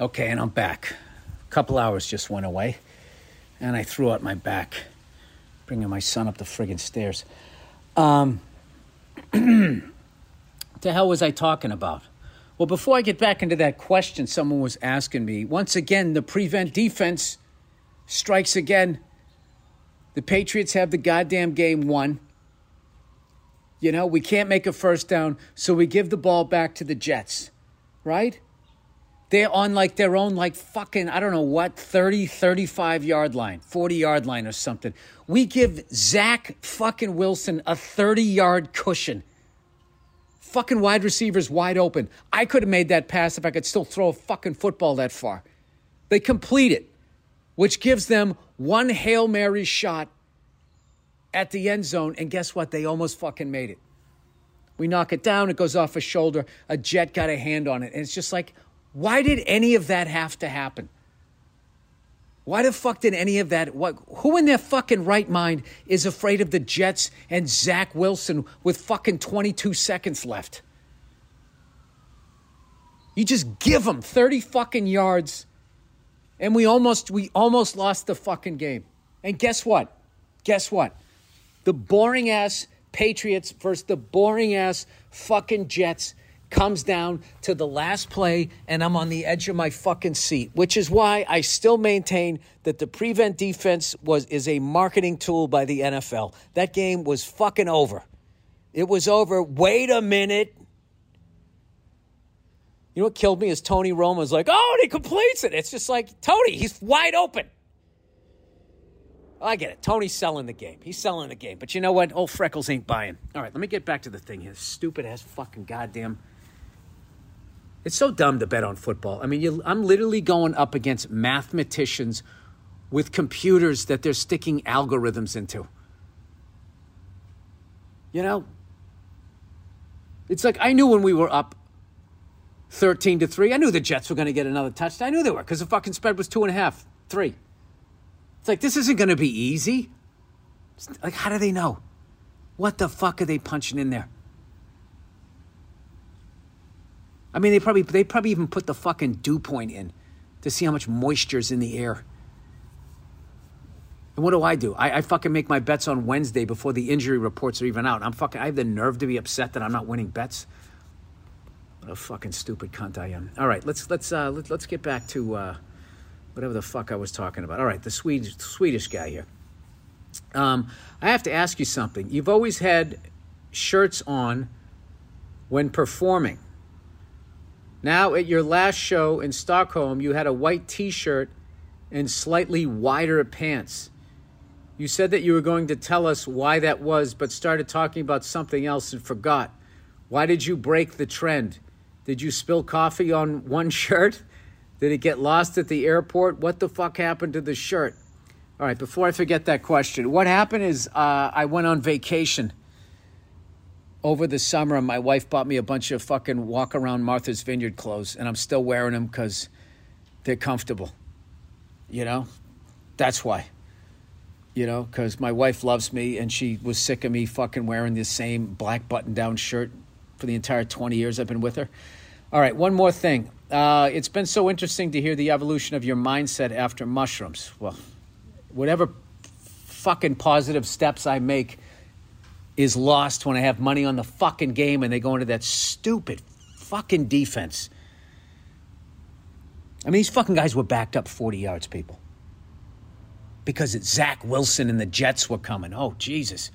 [SPEAKER 1] Okay, and I'm back couple hours just went away, and I threw out my back, bringing my son up the friggin' stairs. Um, the hell was I talking about? Well, before I get back into that question, someone was asking me. Once again, the prevent defense strikes again. The Patriots have the goddamn game won. You know, we can't make a first down, so we give the ball back to the Jets, right? They're on like their own, like fucking, I don't know what, 30, 35 yard line, 40 yard line or something. We give Zach fucking Wilson a 30 yard cushion. Fucking wide receivers wide open. I could have made that pass if I could still throw a fucking football that far. They complete it, which gives them one Hail Mary shot at the end zone. And guess what? They almost fucking made it. We knock it down, it goes off a shoulder. A jet got a hand on it. And it's just like, why did any of that have to happen? Why the fuck did any of that? What? Who in their fucking right mind is afraid of the Jets and Zach Wilson with fucking 22 seconds left? You just give them 30 fucking yards, and we almost we almost lost the fucking game. And guess what? Guess what? The boring ass Patriots versus the boring ass fucking Jets comes down to the last play and I'm on the edge of my fucking seat, which is why I still maintain that the prevent defense was is a marketing tool by the NFL. That game was fucking over. It was over. Wait a minute. You know what killed me is Tony Romo's like, oh, and he completes it. It's just like, Tony, he's wide open. I get it. Tony's selling the game. He's selling the game. But you know what? Old Freckles ain't buying. All right, let me get back to the thing here. Stupid ass fucking goddamn it's so dumb to bet on football. I mean, I'm literally going up against mathematicians with computers that they're sticking algorithms into. You know, it's like I knew when we were up 13 to 3, I knew the Jets were going to get another touchdown. I knew they were because the fucking spread was two and a half, three. It's like, this isn't going to be easy. It's like, how do they know? What the fuck are they punching in there? I mean, they probably they probably even put the fucking dew point in to see how much moisture is in the air. And what do I do? I, I, fucking make my bets on Wednesday before the injury reports are even out. I'm fucking. I have the nerve to be upset that I'm not winning bets. What a fucking stupid cunt I am. All right, let's let's uh, let, us get back to uh, whatever the fuck I was talking about. All right, the Swedish Swedish guy here. Um, I have to ask you something. You've always had shirts on when performing. Now, at your last show in Stockholm, you had a white t shirt and slightly wider pants. You said that you were going to tell us why that was, but started talking about something else and forgot. Why did you break the trend? Did you spill coffee on one shirt? Did it get lost at the airport? What the fuck happened to the shirt? All right, before I forget that question, what happened is uh, I went on vacation over the summer, my wife bought me a bunch of fucking walk around Martha's Vineyard clothes, and I'm still wearing them because they're comfortable. You know, that's why. You know, because my wife loves me, and she was sick of me fucking wearing the same black button down shirt for the entire 20 years I've been with her. All right, one more thing. Uh, it's been so interesting to hear the evolution of your mindset after mushrooms. Well, whatever fucking positive steps I make is lost when I have money on the fucking game and they go into that stupid fucking defense. I mean, these fucking guys were backed up 40 yards, people. Because it's Zach Wilson and the Jets were coming. Oh, Jesus.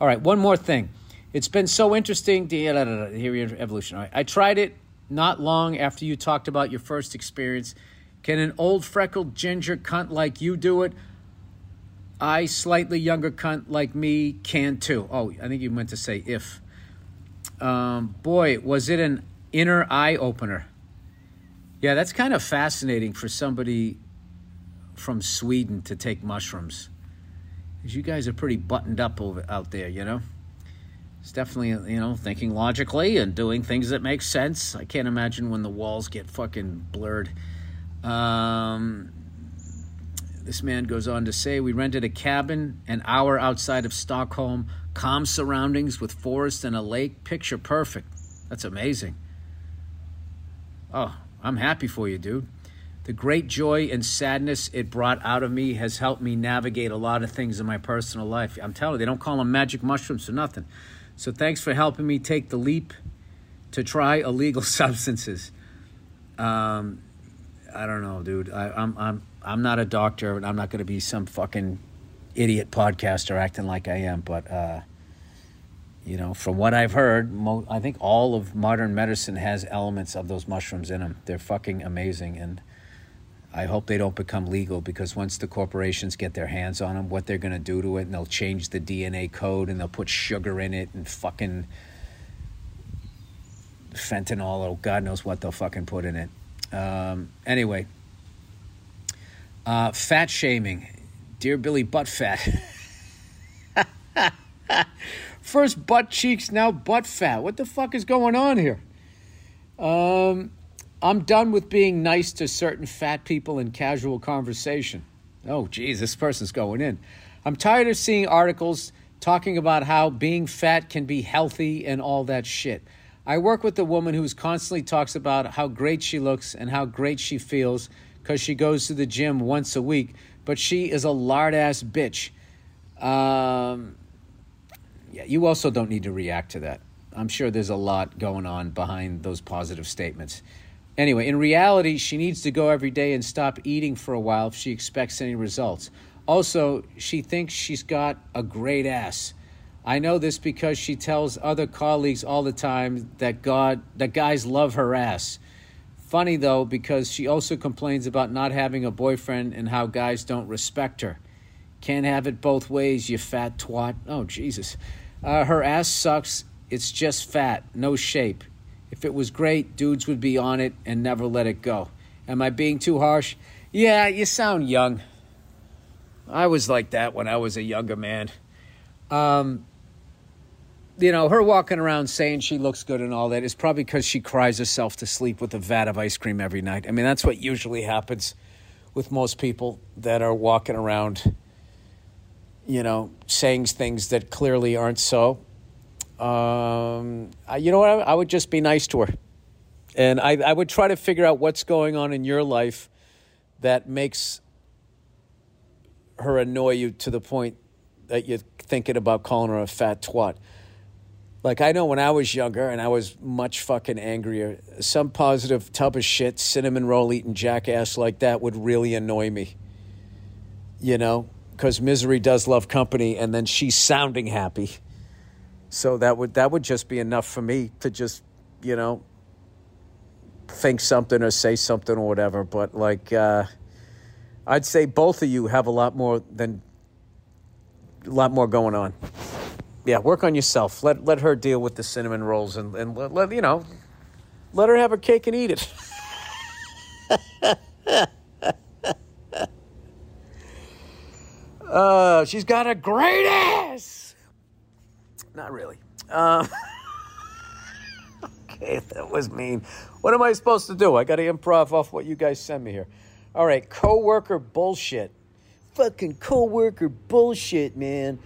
[SPEAKER 1] All right, one more thing. It's been so interesting to hear your evolution. All right, I tried it not long after you talked about your first experience. Can an old freckled ginger cunt like you do it? I, slightly younger cunt like me, can too. Oh, I think you meant to say if. Um, boy, was it an inner eye opener. Yeah, that's kind of fascinating for somebody from Sweden to take mushrooms. Because you guys are pretty buttoned up over, out there, you know? It's definitely, you know, thinking logically and doing things that make sense. I can't imagine when the walls get fucking blurred. Um, this man goes on to say, We rented a cabin an hour outside of Stockholm, calm surroundings with forest and a lake. Picture perfect. That's amazing. Oh, I'm happy for you, dude. The great joy and sadness it brought out of me has helped me navigate a lot of things in my personal life. I'm telling you, they don't call them magic mushrooms for nothing. So thanks for helping me take the leap to try illegal substances. Um, I don't know, dude. I, I'm I'm I'm not a doctor, and I'm not going to be some fucking idiot podcaster acting like I am. But uh, you know, from what I've heard, mo- I think all of modern medicine has elements of those mushrooms in them. They're fucking amazing, and I hope they don't become legal because once the corporations get their hands on them, what they're going to do to it, and they'll change the DNA code and they'll put sugar in it and fucking fentanyl or God knows what they'll fucking put in it. Um, anyway, uh, fat shaming. Dear Billy Butt Fat. First butt cheeks, now butt fat. What the fuck is going on here? Um, I'm done with being nice to certain fat people in casual conversation. Oh, geez, this person's going in. I'm tired of seeing articles talking about how being fat can be healthy and all that shit. I work with a woman who constantly talks about how great she looks and how great she feels because she goes to the gym once a week, but she is a lard ass bitch. Um, yeah, you also don't need to react to that. I'm sure there's a lot going on behind those positive statements. Anyway, in reality, she needs to go every day and stop eating for a while if she expects any results. Also, she thinks she's got a great ass. I know this because she tells other colleagues all the time that God that guys love her ass. Funny though, because she also complains about not having a boyfriend and how guys don't respect her. Can't have it both ways, you fat twat. Oh, Jesus. Uh, her ass sucks. It's just fat, no shape. If it was great, dudes would be on it and never let it go. Am I being too harsh? Yeah, you sound young. I was like that when I was a younger man. Um, you know, her walking around saying she looks good and all that is probably because she cries herself to sleep with a vat of ice cream every night. I mean, that's what usually happens with most people that are walking around, you know, saying things that clearly aren't so. Um, you know what? I, would just be nice to her. And I, I would try to figure out what's going on in your life that makes her annoy you to the point that you're thinking about calling her a fat twat. Like I know when I was younger and I was much fucking angrier, some positive tub of shit, cinnamon roll eating jackass like that would really annoy me. You know, because misery does love company, and then she's sounding happy. So that would that would just be enough for me to just, you know, think something or say something or whatever. But like, uh, I'd say both of you have a lot more than a lot more going on. Yeah, work on yourself. Let let her deal with the cinnamon rolls and and let, let you know, let her have her cake and eat it. uh, she's got a great ass. Not really. Uh, okay, that was mean. What am I supposed to do? I got to improv off what you guys send me here. All right, coworker bullshit. Fucking coworker bullshit, man.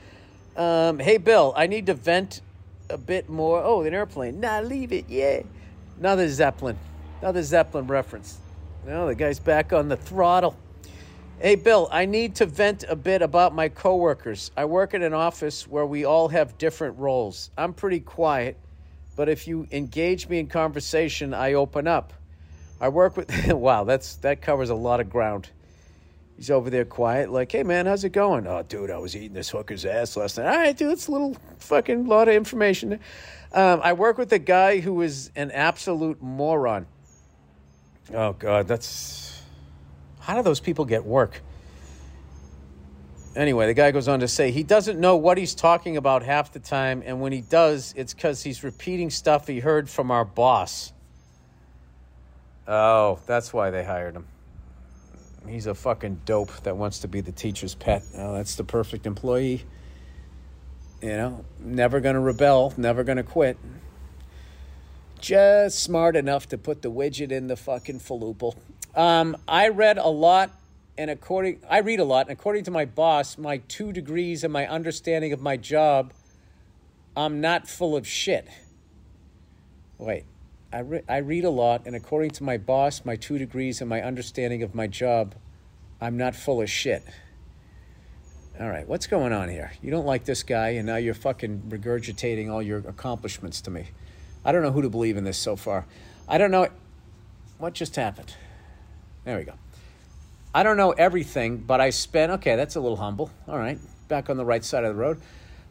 [SPEAKER 1] Um, hey, Bill, I need to vent a bit more. Oh, an airplane. Nah, leave it. Yeah. Another Zeppelin. Another Zeppelin reference. No, the guy's back on the throttle. Hey, Bill, I need to vent a bit about my coworkers. I work in an office where we all have different roles. I'm pretty quiet, but if you engage me in conversation, I open up. I work with wow, that's that covers a lot of ground. He's over there quiet, like, hey man, how's it going? Oh, dude, I was eating this hooker's ass last night. All right, dude, it's a little fucking lot of information. Um, I work with a guy who is an absolute moron. Oh God, that's how do those people get work? Anyway, the guy goes on to say he doesn't know what he's talking about half the time, and when he does, it's because he's repeating stuff he heard from our boss. Oh, that's why they hired him. He's a fucking dope that wants to be the teacher's pet. That's the perfect employee. You know, never going to rebel, never going to quit. Just smart enough to put the widget in the fucking faloople. Um, I read a lot, and according I read a lot, and according to my boss, my two degrees and my understanding of my job, I'm not full of shit. Wait, I, re- I read a lot, and according to my boss, my two degrees, and my understanding of my job, I'm not full of shit. All right, what's going on here? You don't like this guy, and now you're fucking regurgitating all your accomplishments to me. I don't know who to believe in this so far. I don't know what just happened. There we go. I don't know everything, but I spend, okay, that's a little humble. All right, back on the right side of the road.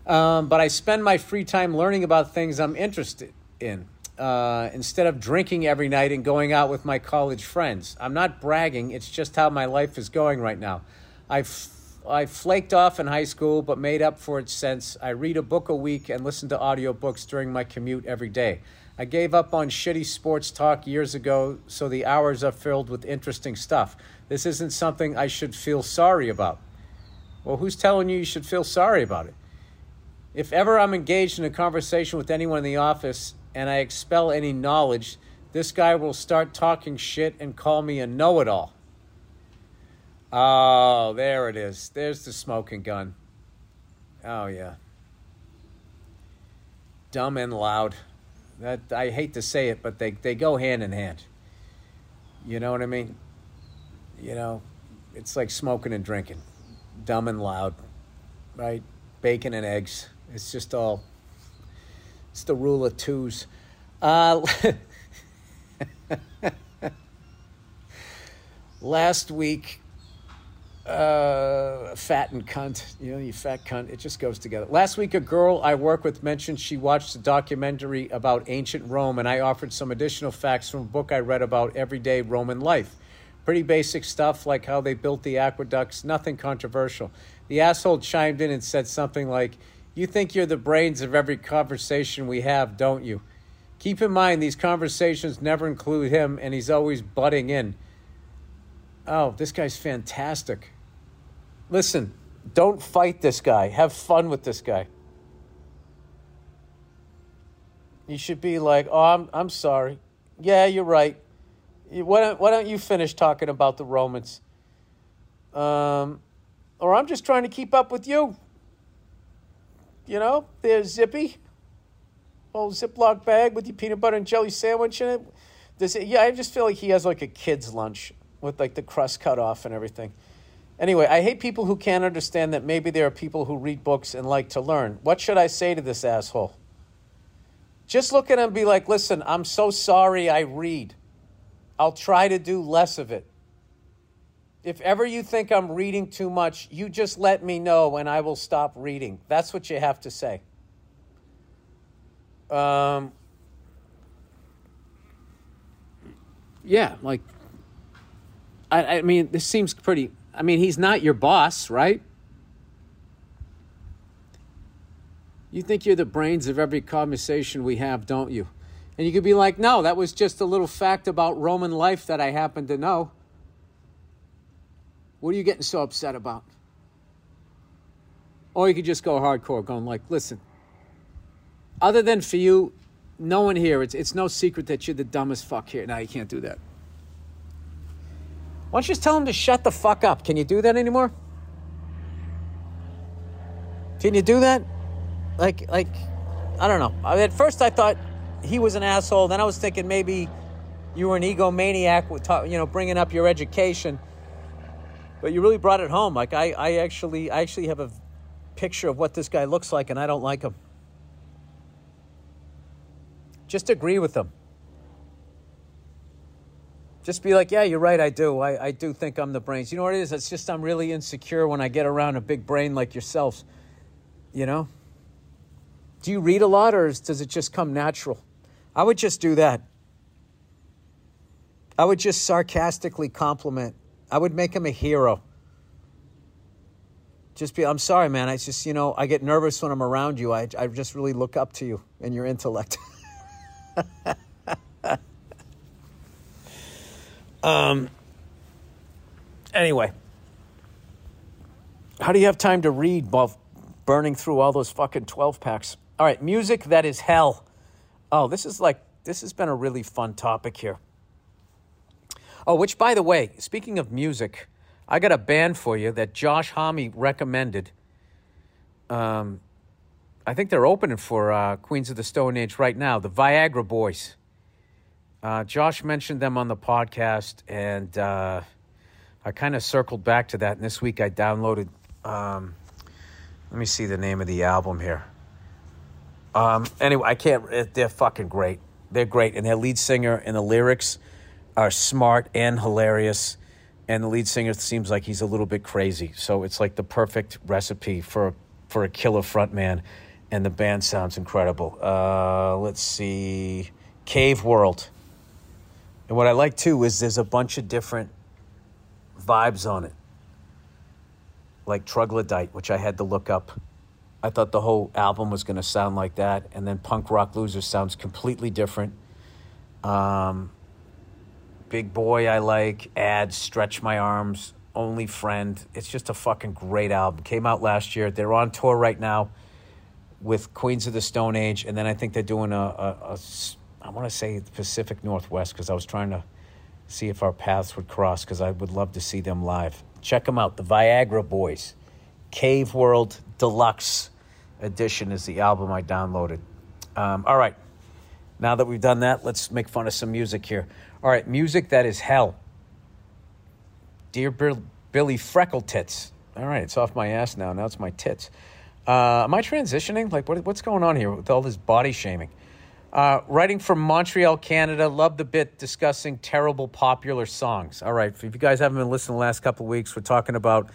[SPEAKER 1] Um, but I spend my free time learning about things I'm interested in uh, instead of drinking every night and going out with my college friends. I'm not bragging, it's just how my life is going right now. I've I flaked off in high school, but made up for it since. I read a book a week and listen to audiobooks during my commute every day. I gave up on shitty sports talk years ago, so the hours are filled with interesting stuff. This isn't something I should feel sorry about. Well, who's telling you you should feel sorry about it? If ever I'm engaged in a conversation with anyone in the office and I expel any knowledge, this guy will start talking shit and call me a know it all. Oh, there it is. There's the smoking gun. Oh, yeah. Dumb and loud. That I hate to say it, but they, they go hand in hand. You know what I mean? You know, it's like smoking and drinking. Dumb and loud, right? Bacon and eggs. It's just all it's the rule of twos. Uh, last week, uh, fat and cunt, you know, you fat cunt, it just goes together. Last week, a girl I work with mentioned she watched a documentary about ancient Rome, and I offered some additional facts from a book I read about everyday Roman life. Pretty basic stuff like how they built the aqueducts, nothing controversial. The asshole chimed in and said something like, you think you're the brains of every conversation we have, don't you? Keep in mind, these conversations never include him, and he's always butting in. Oh, this guy's fantastic. Listen, don't fight this guy. Have fun with this guy. You should be like, oh, I'm, I'm sorry. Yeah, you're right. Why don't, why don't you finish talking about the Romans? Um, or I'm just trying to keep up with you. You know, there's Zippy, old Ziploc bag with your peanut butter and jelly sandwich in it. It. Yeah, I just feel like he has like a kid's lunch with like the crust cut off and everything. Anyway, I hate people who can't understand that maybe there are people who read books and like to learn. What should I say to this asshole? Just look at him and be like, listen, I'm so sorry I read. I'll try to do less of it. If ever you think I'm reading too much, you just let me know and I will stop reading. That's what you have to say. Um, yeah, like, I, I mean, this seems pretty. I mean, he's not your boss, right? You think you're the brains of every conversation we have, don't you? And you could be like, no, that was just a little fact about Roman life that I happen to know. What are you getting so upset about? Or you could just go hardcore, going like, listen, other than for you, no one here, it's, it's no secret that you're the dumbest fuck here. Now you can't do that. Why don't you just tell him to shut the fuck up? Can you do that anymore? Can you do that? Like, like, I don't know. I mean, at first I thought he was an asshole. Then I was thinking maybe you were an egomaniac with, you know, bringing up your education. But you really brought it home. Like I, I actually, I actually have a picture of what this guy looks like, and I don't like him. Just agree with him. Just be like, yeah, you're right, I do. I, I do think I'm the brains. You know what it is? It's just I'm really insecure when I get around a big brain like yourselves. You know? Do you read a lot or does it just come natural? I would just do that. I would just sarcastically compliment. I would make him a hero. Just be, I'm sorry, man. I just, you know, I get nervous when I'm around you. I, I just really look up to you and your intellect. um, anyway, how do you have time to read while burning through all those fucking 12 packs? All right, music that is hell. Oh, this is like, this has been a really fun topic here. Oh, which, by the way, speaking of music, I got a band for you that Josh Homme recommended. Um, I think they're opening for uh, Queens of the Stone Age right now, the Viagra Boys. Uh, Josh mentioned them on the podcast, and uh, I kind of circled back to that. And this week I downloaded, um, let me see the name of the album here. Um, anyway, I can't, they're fucking great. They're great. And their lead singer and the lyrics are smart and hilarious. And the lead singer seems like he's a little bit crazy. So it's like the perfect recipe for, for a killer frontman. And the band sounds incredible. Uh, let's see. Cave World. And what I like too is there's a bunch of different vibes on it. Like Troglodyte, which I had to look up. I thought the whole album was going to sound like that. And then Punk Rock Loser sounds completely different. Um, Big Boy, I like. Ads, Stretch My Arms, Only Friend. It's just a fucking great album. Came out last year. They're on tour right now with Queens of the Stone Age. And then I think they're doing a, a, a I want to say Pacific Northwest because I was trying to see if our paths would cross because I would love to see them live. Check them out. The Viagra Boys. Cave World Deluxe Edition is the album I downloaded. Um, all right. Now that we've done that, let's make fun of some music here. All right, music that is hell. Dear Bill, Billy Freckle Tits. All right, it's off my ass now. Now it's my tits. Uh, am I transitioning? Like, what, what's going on here with all this body shaming? Uh, writing from Montreal, Canada. Love the bit discussing terrible popular songs. All right, if you guys haven't been listening the last couple weeks, we're talking about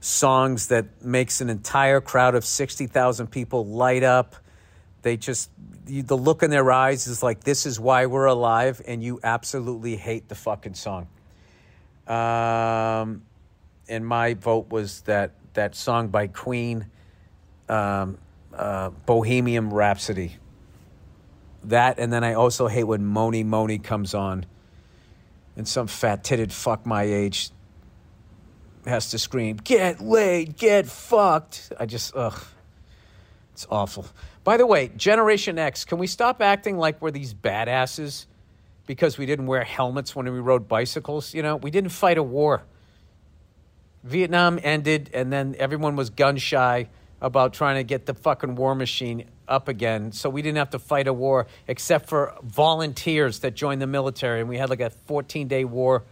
[SPEAKER 1] songs that makes an entire crowd of 60,000 people light up. They just, the look in their eyes is like, this is why we're alive, and you absolutely hate the fucking song. Um, and my vote was that, that song by Queen, um, uh, Bohemian Rhapsody. That, and then I also hate when Mony Mony comes on and some fat titted fuck my age has to scream, get laid, get fucked. I just, ugh. It's awful. By the way, Generation X, can we stop acting like we're these badasses because we didn't wear helmets when we rode bicycles? You know, we didn't fight a war. Vietnam ended, and then everyone was gun shy about trying to get the fucking war machine up again. So we didn't have to fight a war except for volunteers that joined the military. And we had like a 14 day war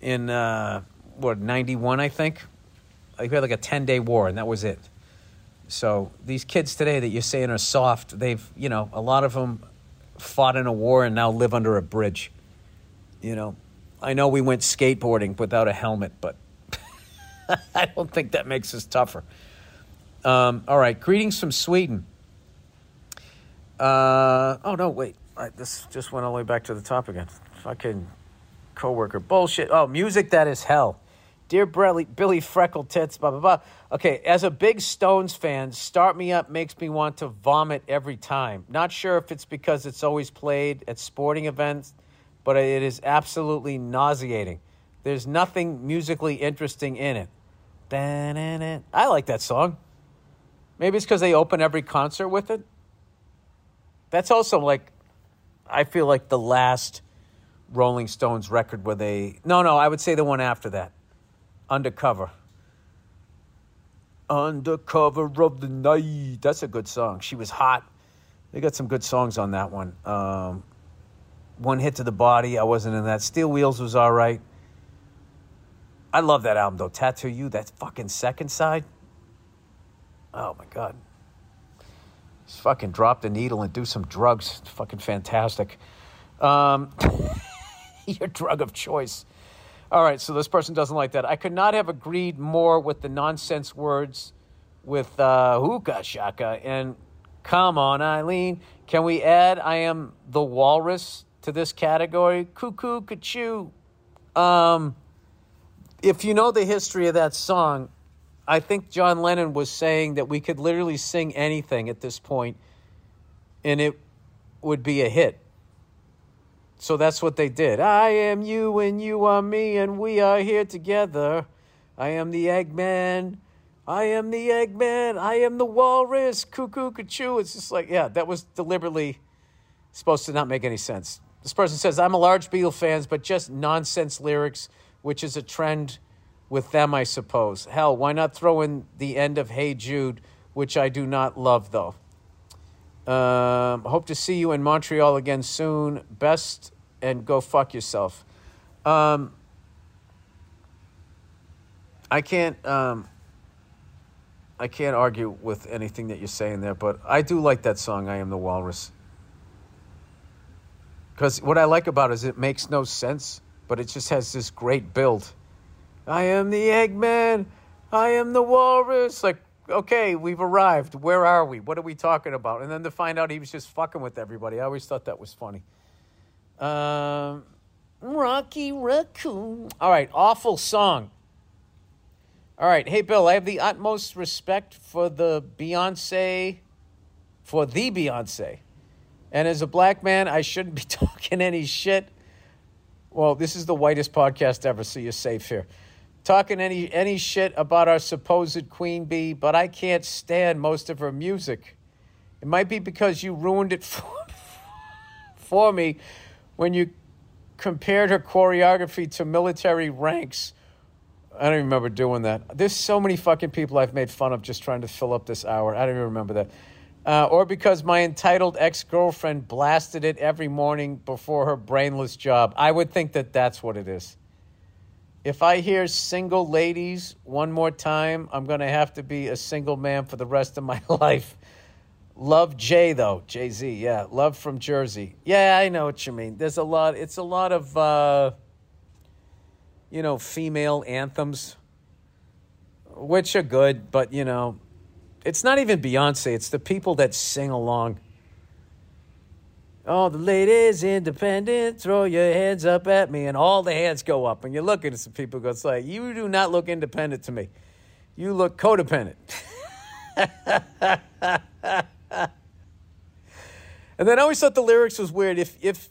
[SPEAKER 1] in, uh, what, 91, I think? Like we had like a 10 day war, and that was it. So these kids today that you're saying are soft, they've, you know, a lot of them fought in a war and now live under a bridge. You know, I know we went skateboarding without a helmet, but I don't think that makes us tougher. Um, all right, greetings from Sweden. Uh, oh no, wait, this just went all the way back to the top again. fucking coworker bullshit. Oh, music that is hell. Dear Billy, Billy Freckle Tits, blah, blah, blah. Okay, as a big Stones fan, Start Me Up makes me want to vomit every time. Not sure if it's because it's always played at sporting events, but it is absolutely nauseating. There's nothing musically interesting in it. I like that song. Maybe it's because they open every concert with it. That's also like, I feel like the last Rolling Stones record where they. No, no, I would say the one after that. Undercover. Undercover of the night. That's a good song. She was hot. They got some good songs on that one. Um, one hit to the body. I wasn't in that. Steel Wheels was all right. I love that album though. Tattoo You. That fucking second side. Oh my god. Just fucking drop the needle and do some drugs. It's fucking fantastic. Um, your drug of choice. All right, so this person doesn't like that. I could not have agreed more with the nonsense words with uh, Ooga Chaka and come on, Eileen. Can we add I am the walrus to this category? Cuckoo, kachoo. Um, if you know the history of that song, I think John Lennon was saying that we could literally sing anything at this point and it would be a hit. So that's what they did. I am you and you are me and we are here together. I am the Eggman. I am the Eggman. I am the walrus. Cuckoo, cuckoo. It's just like, yeah, that was deliberately supposed to not make any sense. This person says, I'm a large Beatle fan, but just nonsense lyrics, which is a trend with them, I suppose. Hell, why not throw in the end of Hey Jude, which I do not love, though? Um, hope to see you in Montreal again soon. Best and go fuck yourself. Um, I can't. Um, I can't argue with anything that you're saying there, but I do like that song. I am the Walrus. Because what I like about it is it makes no sense, but it just has this great build. I am the Eggman. I am the Walrus. Like okay, we've arrived. Where are we? What are we talking about? And then to find out he was just fucking with everybody. I always thought that was funny. Um, Rocky Raccoon. All right, awful song. All right, hey Bill, I have the utmost respect for the Beyonce, for the Beyonce. And as a black man, I shouldn't be talking any shit. Well, this is the whitest podcast ever, so you're safe here talking any any shit about our supposed queen bee, but I can't stand most of her music. It might be because you ruined it for, for me when you compared her choreography to military ranks. I don't remember doing that. There's so many fucking people I've made fun of just trying to fill up this hour. I don't even remember that. Uh, or because my entitled ex girlfriend blasted it every morning before her brainless job. I would think that that's what it is if I hear single ladies one more time, I'm going to have to be a single man for the rest of my life. Love Jay though, Jay Z, yeah. Love from Jersey. Yeah, I know what you mean. There's a lot, it's a lot of, uh, you know, female anthems, which are good, but, you know, it's not even Beyonce, it's the people that sing along. All the ladies independent, throw your hands up at me, and all the hands go up. And you're looking at some people, go, it's like, you do not look independent to me. You look codependent. and then I always thought the lyrics was weird. If if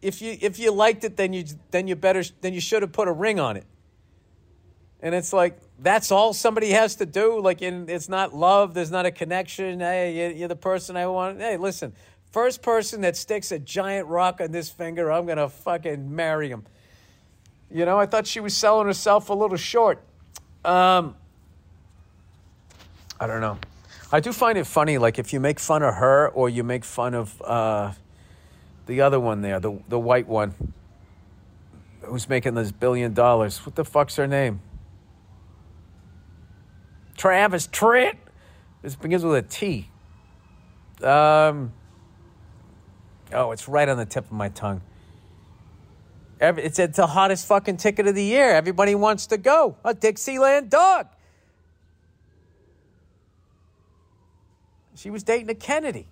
[SPEAKER 1] if you if you liked it, then you then you better then you should have put a ring on it. And it's like that's all somebody has to do. Like, in, it's not love. There's not a connection. Hey, you're the person I want. Hey, listen, First person that sticks a giant rock on this finger, I'm going to fucking marry him. You know, I thought she was selling herself a little short. Um, I don't know. I do find it funny, like if you make fun of her or you make fun of uh, the other one there, the the white one, who's making this billion dollars. What the fuck's her name? Travis Tritt. This begins with a T. Um, Oh, it's right on the tip of my tongue. Every, it's, it's the hottest fucking ticket of the year. Everybody wants to go. A Dixieland dog. She was dating a Kennedy.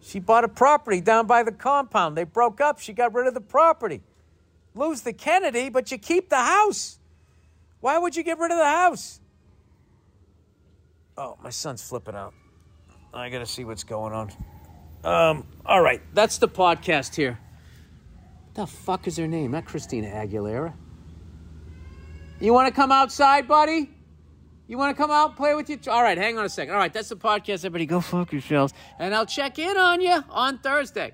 [SPEAKER 1] She bought a property down by the compound. They broke up. She got rid of the property. Lose the Kennedy, but you keep the house. Why would you get rid of the house? Oh, my son's flipping out. I got to see what's going on. Um, all right, that's the podcast here. What the fuck is her name? Not Christina Aguilera. You want to come outside, buddy? You want to come out play with you? All right, hang on a second. All right, that's the podcast. Everybody go fuck yourselves. And I'll check in on you on Thursday.